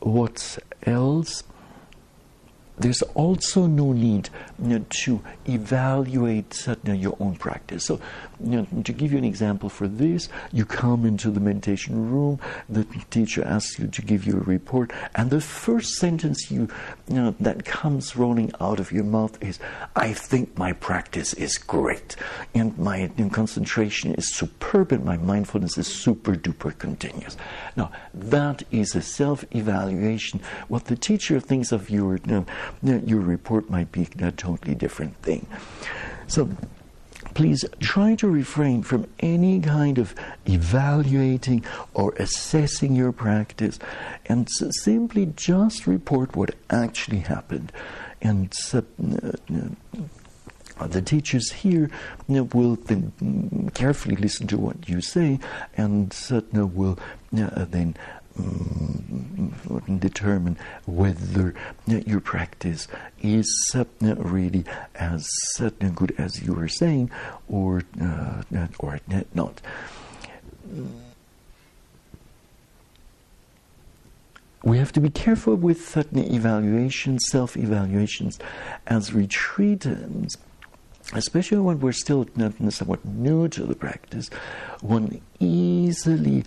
What else? there's also no need you know, to evaluate you know, your own practice. So, you know, to give you an example for this, you come into the meditation room, the teacher asks you to give you a report, and the first sentence you, you know, that comes rolling out of your mouth is, I think my practice is great, and my concentration is superb, and my mindfulness is super duper continuous. Now, that is a self evaluation. What the teacher thinks of your, you know, your report might be a totally different thing. So, please try to refrain from any kind of evaluating or assessing your practice and simply just report what actually happened. And uh, uh, the teachers here you know, will then carefully listen to what you say and uh, will then um, Mm, determine whether your practice is uh, really as uh, good as you were saying or uh, or not. We have to be careful with uh, certain evaluations, self evaluations, as retreatants especially when we're still somewhat new to the practice, one easily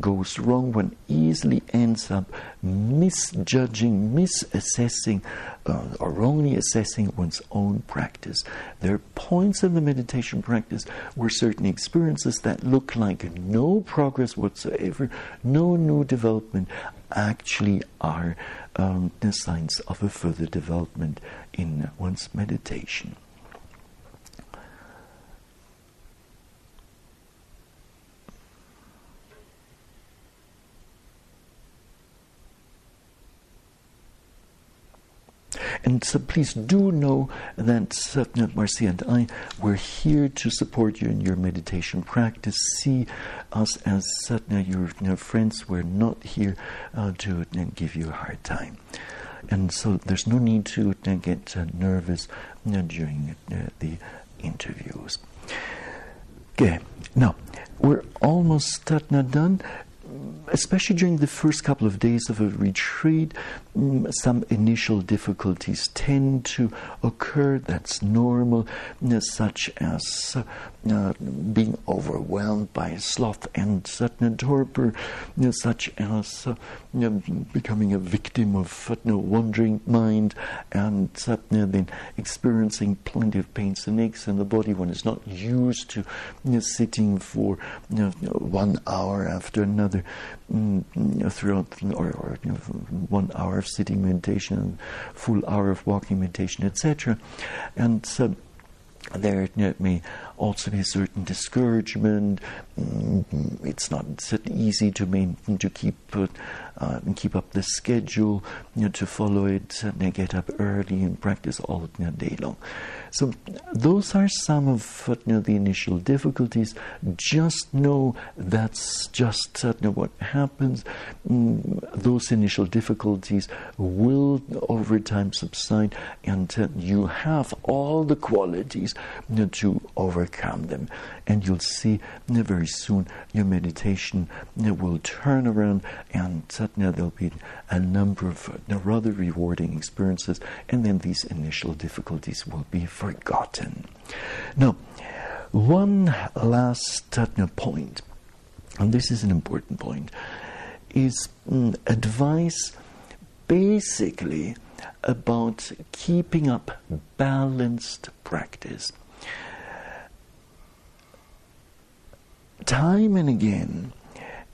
goes wrong, one easily ends up misjudging, misassessing, uh, or wrongly assessing one's own practice. There are points in the meditation practice where certain experiences that look like no progress whatsoever, no new development, actually are um, the signs of a further development in one's meditation. And so please do know that uh, Marcia and I, we're here to support you in your meditation practice. See us as uh, your, friends. We're not here uh, to uh, give you a hard time. And so there's no need to uh, get uh, nervous during the interviews. Okay, now we're almost done especially during the first couple of days of a retreat, mm, some initial difficulties tend to occur. That's normal, such as uh, being overwhelmed by sloth and sudden torpor, such as uh, becoming a victim of uh, wandering mind and then experiencing plenty of pains and aches in the body when it's not used to sitting for one hour after another mm, throughout, or, or you know, one hour of sitting meditation, full hour of walking meditation, etc. And uh, there it may also be certain discouragement. Mm-hmm. It's not easy to main, to keep uh, keep up the schedule, you know, to follow it, and get up early and practice all you know, day long. So those are some of you know, the initial difficulties. Just know that's just you know, what happens. Mm, those initial difficulties will over time subside, and uh, you have all the qualities to overcome them. And you'll see very soon your meditation will turn around, and suddenly there'll be a number of uh, rather rewarding experiences, and then these initial difficulties will be forgotten. Now, one last uh, point, and this is an important point, is mm, advice basically about keeping up balanced practice. Time and again,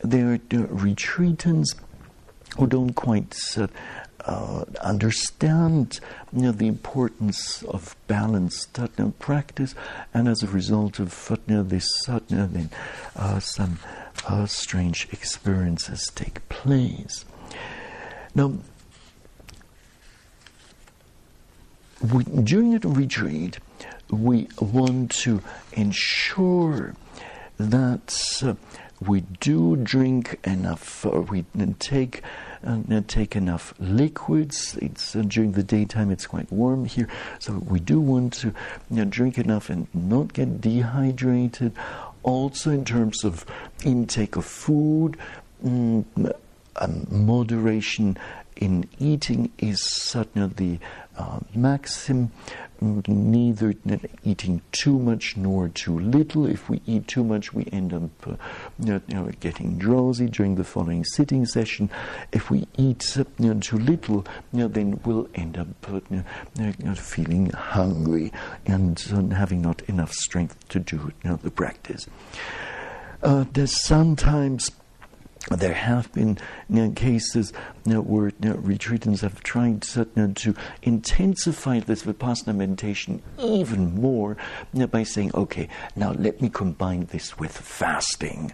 there are retreatants who don't quite uh, uh, understand you know, the importance of balanced sadhana practice, and as a result of sadhana, this sadhana, then uh, some uh, strange experiences take place. Now, we, during a retreat, we want to ensure that uh, we do drink enough, or we take uh, take enough liquids. It's uh, during the daytime; it's quite warm here, so we do want to you know, drink enough and not get dehydrated. Also, in terms of intake of food, mm, um, moderation in eating is certainly the uh, maxim neither eating too much nor too little. If we eat too much, we end up uh, you know, getting drowsy during the following sitting session. If we eat uh, you know, too little, you know, then we'll end up uh, feeling hungry and uh, having not enough strength to do the practice. There's sometimes there have been you know, cases you know, where you know, retreatants have tried to intensify this vipassana meditation even more by saying, okay, now let me combine this with fasting.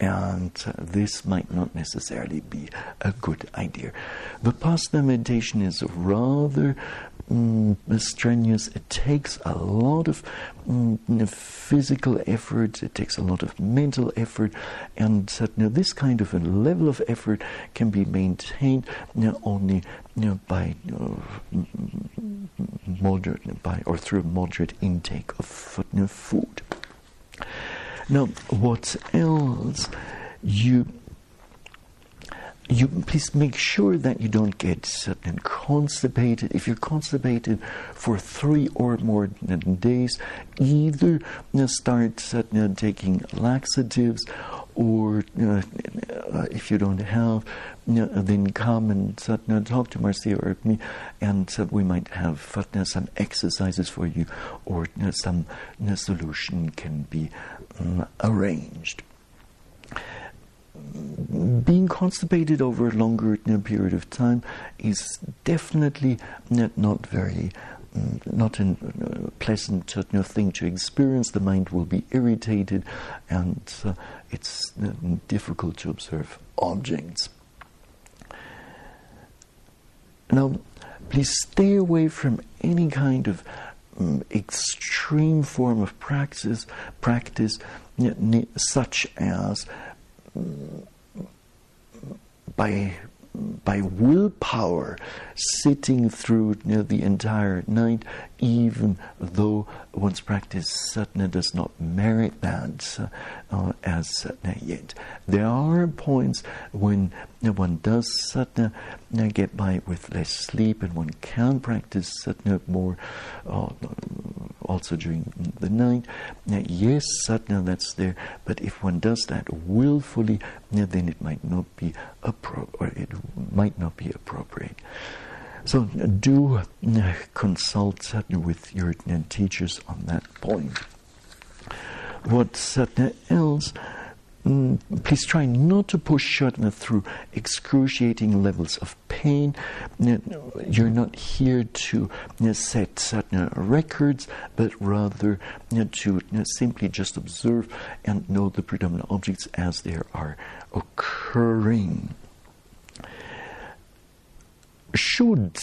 And uh, this might not necessarily be a good idea. Vipassana meditation is rather mm, strenuous. It takes a lot of mm, physical effort. It takes a lot of mental effort, and uh, know, this kind of a level of effort can be maintained you only you know, by moderate by or through a moderate intake of food. Now, what else? You you please make sure that you don't get certain constipated. If you're constipated for three or more days, either uh, start certain uh, taking laxatives, or uh, uh, if you don't have, then come and talk to Marcia or me, and we might have some exercises for you, or some solution can be um, arranged being constipated over a longer period of time is definitely not very mm, not a uh, pleasant uh, thing to experience. The mind will be irritated, and uh, it's uh, difficult to observe objects. Now, please stay away from any kind of um, extreme form of practice, practice such as um, by by willpower sitting through you know, the entire night, even though one's practice sadhana does not merit that uh, as yet. There are points when one does sadhana you get by with less sleep and one can practice sadhana more uh, also during the night. Now, yes, sadhana that's there, but if one does that willfully, then it might not be appro- or it might not be appropriate. So do uh, consult with your uh, teachers on that point. What else? Mm, please try not to push sadhana through excruciating levels of pain. You're not here to set Satna records, but rather to simply just observe and know the predominant objects as they are occurring should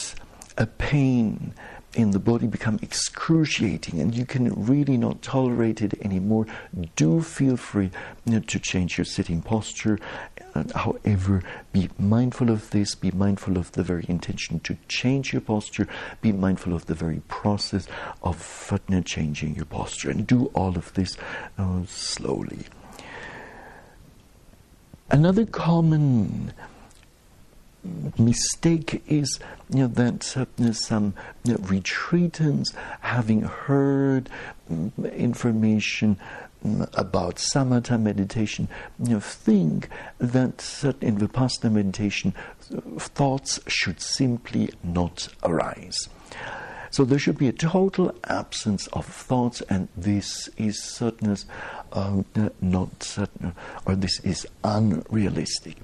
a pain in the body become excruciating and you can really not tolerate it anymore, do feel free you know, to change your sitting posture. Uh, however, be mindful of this, be mindful of the very intention to change your posture, be mindful of the very process of changing your posture, and do all of this uh, slowly. Another common mistake is you know, that uh, some you know, retreatants, having heard um, information um, about samatha meditation, you know, think that uh, in vipassana meditation, thoughts should simply not arise. So there should be a total absence of thoughts, and this is certainly uh, not certain, or this is unrealistic.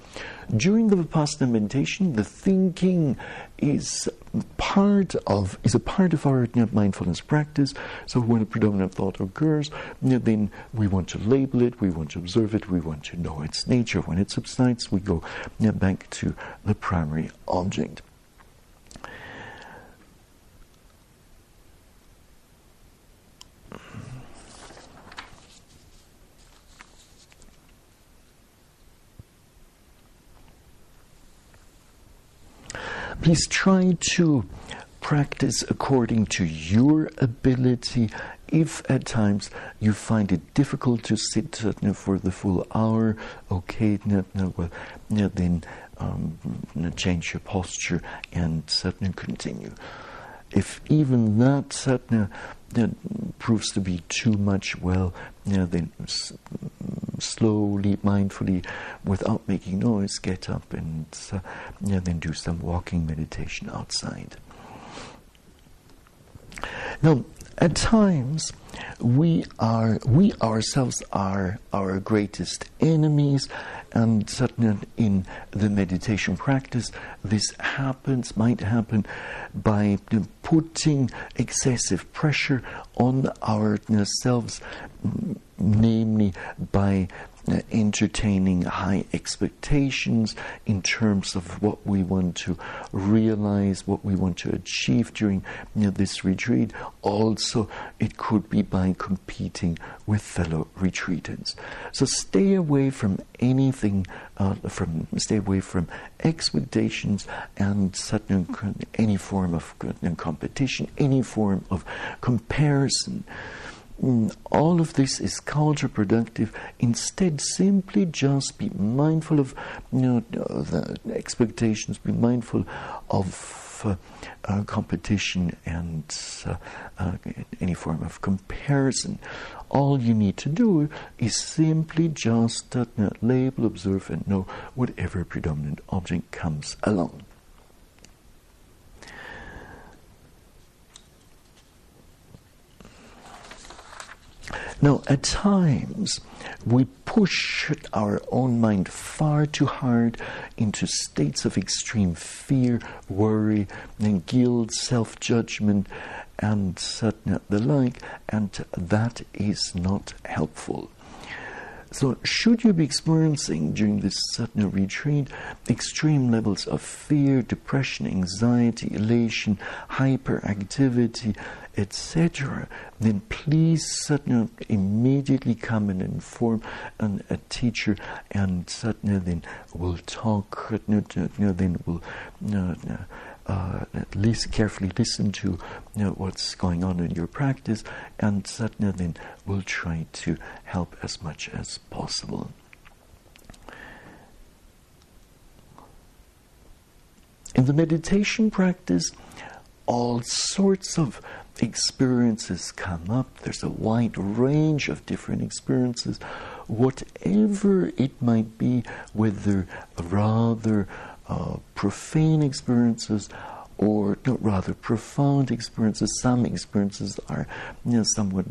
During the Vipassana meditation, the thinking is part of is a part of our mindfulness practice. So when a predominant thought occurs, then we want to label it, we want to observe it, we want to know its nature. When it subsides, we go back to the primary object. Please try to practice according to your ability. If at times you find it difficult to sit for the full hour, okay, well, then um, change your posture and continue. If even that certainly that proves to be too much, well, you know, then s- slowly, mindfully, without making noise, get up and uh, you know, then do some walking meditation outside. Now, at times, we are we ourselves are our greatest enemies, and certainly in the meditation practice, this happens might happen by putting excessive pressure on ourselves, namely by entertaining high expectations in terms of what we want to realize, what we want to achieve during you know, this retreat. Also, it could be by competing with fellow retreatants. So stay away from anything, uh, from stay away from expectations and certain any form of competition, any form of comparison. Mm, all of this is counterproductive. Instead, simply just be mindful of you know, the expectations, be mindful of uh, uh, competition and uh, uh, any form of comparison. All you need to do is simply just uh, label, observe, and know whatever predominant object comes along. Now, at times, we push our own mind far too hard into states of extreme fear, worry, and guilt, self judgment, and the like, and that is not helpful. So, should you be experiencing during this sadhana retreat extreme levels of fear, depression, anxiety, elation, hyperactivity, etc., then please sadhana immediately come and inform an, a teacher, and sadhana then will talk, then will. Uh, uh, at least carefully listen to you know, what's going on in your practice, and sadhana then will try to help as much as possible. In the meditation practice, all sorts of experiences come up. There's a wide range of different experiences, whatever it might be, whether rather uh, profane experiences or no, rather profound experiences. Some experiences are you know, somewhat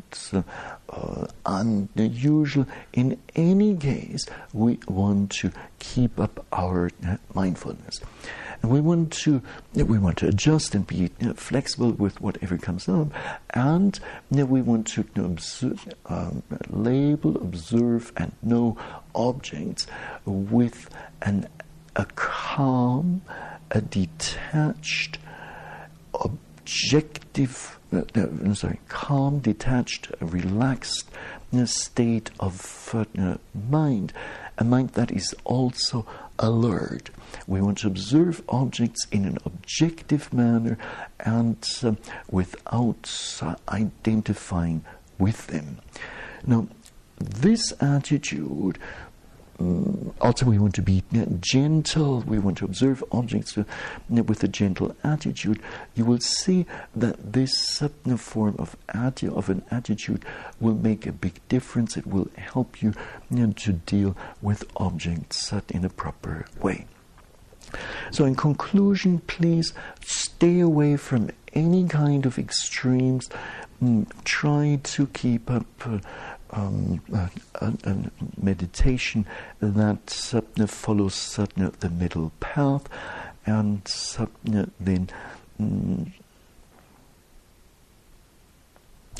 uh, unusual. In any case, we want to keep up our uh, mindfulness. And we want to we want to adjust and be you know, flexible with whatever comes up, and you know, we want to observe, um, label, observe, and know objects with an a calm, a detached, objective, uh, sorry, calm, detached, relaxed state of uh, mind, a mind that is also alert. We want to observe objects in an objective manner and uh, without uh, identifying with them. Now, this attitude also, we want to be gentle. We want to observe objects with a gentle attitude. You will see that this form of atti- of an attitude will make a big difference. It will help you, to deal with objects in a proper way. So, in conclusion, please stay away from any kind of extremes. Mm, try to keep up. Uh, um, a, a, meditation that satna follows satna the middle path, and satna then. Mm,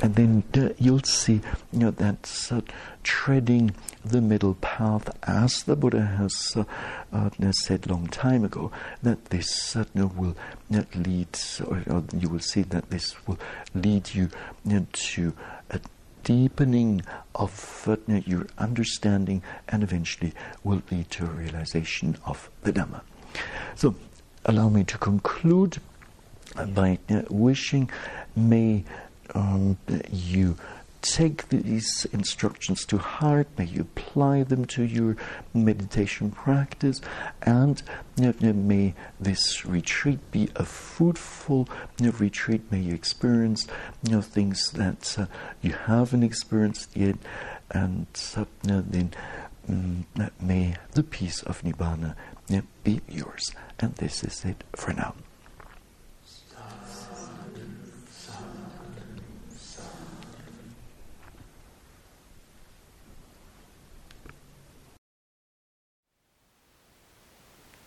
and then uh, you'll see you know, that uh, treading the middle path, as the Buddha has uh, uh, said long time ago, that this uh, will lead, or, or, you will see that this will lead you, to a deepening of your understanding and eventually will lead to a realization of the Dhamma. So, allow me to conclude by uh, wishing may um, you take these instructions to heart, may you apply them to your meditation practice, and may this retreat be a fruitful retreat. May you experience you know, things that uh, you haven't experienced yet, and uh, then um, may the peace of Nibbana be yours. And this is it for now.